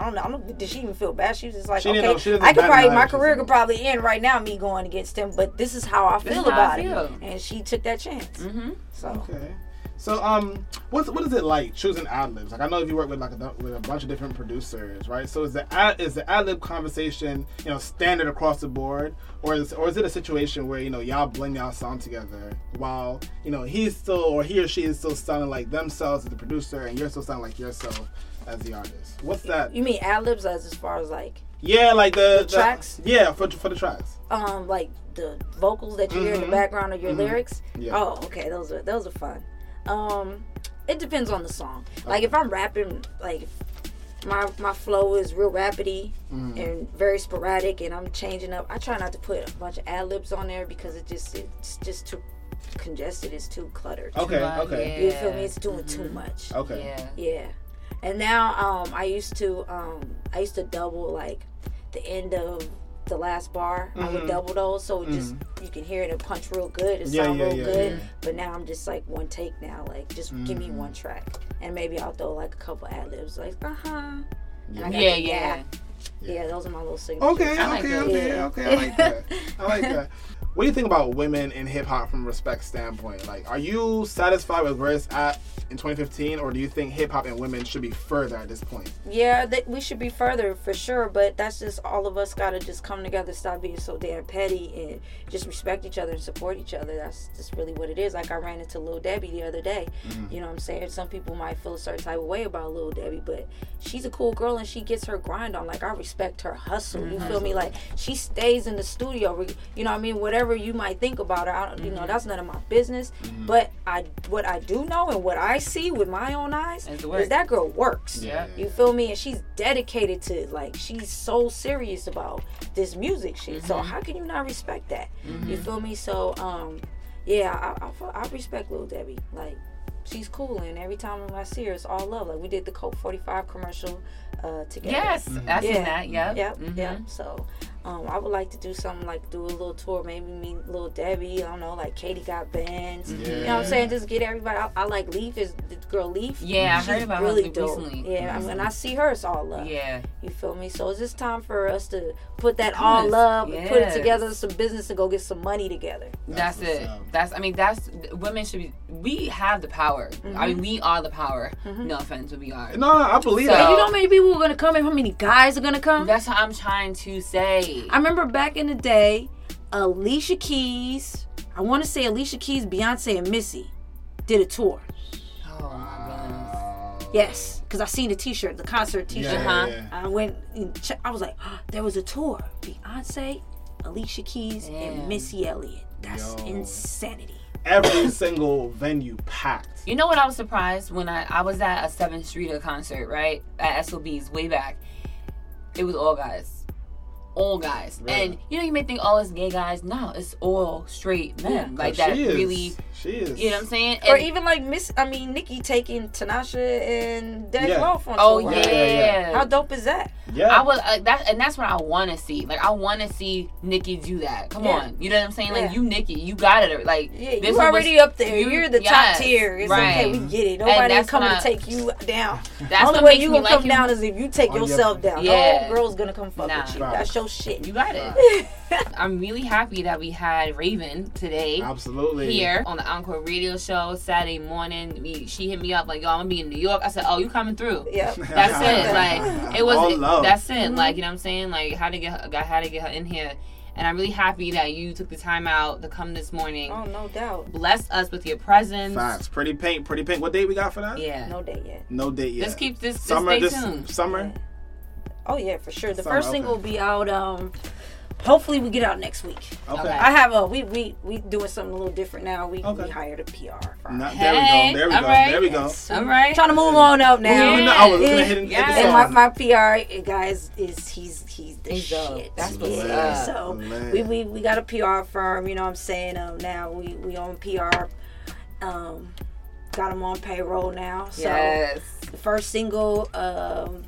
I don't know. I don't, did she even feel bad? She was just like, She didn't okay, she I could probably my career could probably end right now, me going against him. But this is how I This feel is how I about it, and she took that chance. Mm-hmm. So Okay. So um, what's what is it like choosing ad libs? Like I know if you work with like a, with a bunch of different producers, right? So is the ad is the ad lib conversation you know standard across the board, or is or is it a situation where you know y'all blend y'all sound together while you know he's still or he or she is still sounding like themselves as the producer and you're still sounding like yourself as the artist? What's that? you mean ad libs as as far as like Yeah, like the, The tracks? Yeah, for for the tracks. um like the vocals that you hear in the background of your Mhm. lyrics? Yeah. Oh, okay, those are those are fun. Um, it depends on the song. Like if I'm rapping, like my my flow is real rapidy Mhm. and very sporadic, and I'm changing up. I try not to put a bunch of ad libs on there because it just it's just too congested. It's too cluttered. Okay, Right, okay, You feel me? It's doing too Mhm. much. okay. Yeah. Yeah. And now um I used to um I used to double like the end of the last bar. I would Mhm. double those so it just you can hear it and punch real good. It Yeah, sound yeah, real yeah, good. yeah. But now I'm just like one take now. Like just give me Mhm. one track. And maybe I'll throw like a couple ad libs like uh-huh. Yeah. And I got Yeah, yeah. yeah. Yeah, those are my little signatures. Okay, I like okay, that. okay, okay. I like that. I like that. what do you think about women in hip hop from a respect standpoint? Like, are you satisfied with where it's at in 2015, or do you think hip hop and women should be further at this point? Yeah, that we should be further for sure, but that's just all of us gotta just come together, stop being so damn petty, and just respect each other and support each other. That's just really what it is. Like I ran into Lil Debbie the other day. Mm-hmm. You know what I'm saying? Some people might feel a certain type of way about Lil Debbie, but she's a cool girl and she gets her grind on. Like I respect her hustle. You feel me? Mm-hmm. Like she stays in the studio. You know what I mean? Whatever you might think about her, I don't, you know mm-hmm. that's none of my business. Mm-hmm. But I, what I do know and what I see with my own eyes Is is the work. that girl works. Yeah. You feel me? And she's dedicated to like she's so serious about this music shit. So mm-hmm. how can you not respect that? You feel me? So um, yeah, I, I, I respect Lil Debbie. Like she's cool, and every time I see her, it's all love. Like we did the Colt 45 commercial uh, together. Yes, I seen Yeah. that. Yep. Yep, Mhm. yep. So, um, I would like to do something like do a little tour, maybe meet little Debbie. I don't know, like Katie Got Bandz. You know what I'm saying? Just get everybody. I, I like Leaf. Is the girl Leaf? Yeah, I She's heard about her really Leaf dope. recently. Yeah, I mean, when I see her, it's all love. Yeah. You feel me? So it's just time for us to put that Yes, all love and put it together, some business, and go get some money together. That's, what's it. up. That's I mean that's women should be. We have the power. I mean we are the power. Mm-hmm. No offense, but we are. No, no I believe So- that. You know how many people are gonna come and how many guys are gonna come? That's what I'm trying to say. I remember back in the day, Alicia Keys. I want to say Alicia Keys, Beyonce, and Missy did a tour. oh my goodness. Yes, because I seen the T-shirt, the concert T-shirt. Yeah, Uh-huh. yeah, yeah. I went and check, I was like, there was a tour. Beyonce, Alicia Keys, Damn. and Missy Elliott. That's Yo. insanity. Every single venue packed. You know what I was surprised when I I was at a Seventh Street concert right at SOB's way back. It was all guys. All guys, Really? and you know you may think, oh, it's gay guys. No, it's all straight men. like that, she is, really. She is. You know what I'm saying? Or even like Miss, I mean Nicki taking Tinashe and Dej Yeah. Loaf on oh tour. yeah, Yeah, yeah, How dope is that? Yeah. I was uh, that, and that's what I want to see. Like I want to see Nicki do that. Come Yeah. on, you know what I'm saying? Like you, Nicki, you got it. Like Yeah, this you is already what's- up there. you- You, are the yes, top tier. It's right. okay, we get it. Nobody's coming what to take you down. That's Only what way you me gonna like come you. down is if you take On yourself down. Yeah. No girl's gonna come fuck Nah. with you. That's your shit. You got it. I'm really happy that we had Raven today. Absolutely. Here on the Encore Radio Show Saturday morning, we, she hit me up like, "Yo, I'm gonna be in New York." I said, "Oh, you coming through?" Yep. That's it. Like it was. All love. That's it. Mm-hmm. Like you know what I'm saying. Like how to get her, I had to get her in here, and I'm really happy that you took the time out to come this morning. Oh, no doubt. Bless us with your presence. Facts. Pretty pink. Pretty pink. What date we got for that? Yeah. No date yet. No date yet. Just keep this. Just summer. stay This tuned. summer. Oh yeah, for sure. The Summer, first single will be out. Um, hopefully we get out next week. Okay. Okay. I have a we we we doing something a little different now. We Okay. we hired a PR firm. No, Hey, there we go. There we go. right. There we go. All right. Trying to move on up now. Moving on. I was Yeah. gonna hit, hit Yeah. the And my, my PR guys is he's he's the He's dope. shit. That's what's yeah. up. So Man. we, we we got a PR firm. You know what I'm saying? Um, now we we own PR. Um, got them on payroll now. So yes. the first single, um,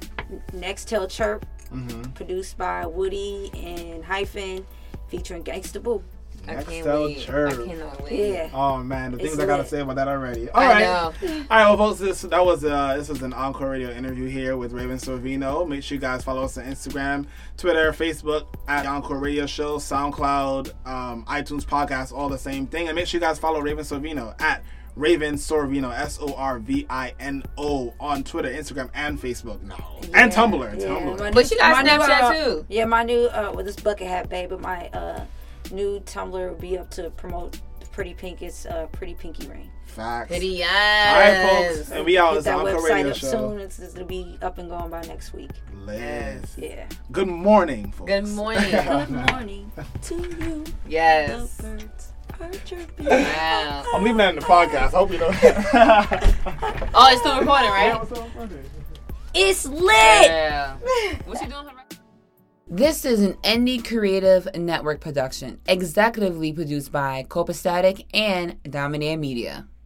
Next Tell Chirp, Mhm. produced by Woody and Hyphen, featuring Gangsta Boo. I Next can't tell wait. church. I cannot wait. Yeah. Oh man, the It's things I gotta say about that already. All I right, know. all right, well, folks, this that was uh this was an encore radio interview here with Raven Sorvino. Make sure you guys follow us on Instagram, Twitter, Facebook at Encore Radio Show, SoundCloud, um, iTunes Podcast, all the same thing. And make sure you guys follow Raven Sorvino at Raven Sorvino, S O R V I N O, on Twitter, Instagram, and Facebook. No, and Tumblr, Yeah, Tumblr. my But you got my new, Snapchat uh, too. Yeah, my new uh with this bucket hat baby, my uh new Tumblr will be up to promote Pretty Pink. It's uh Pretty Pinky Ring. Facts. Pretty yes. All right, folks, and we out. Get It's the that website Radio up Show. soon. It's, it's gonna be up and going by next week. Liz. Yeah. Good morning, folks. Good morning. Good morning to you. yes. The birds are. Wow. I'm leaving that in the podcast. I hope you know that. Oh, it's still recording, right? It's lit. Yeah. What you doing? This is an Indie Creative Network production, executively produced by Copastatic and Dominaire Media.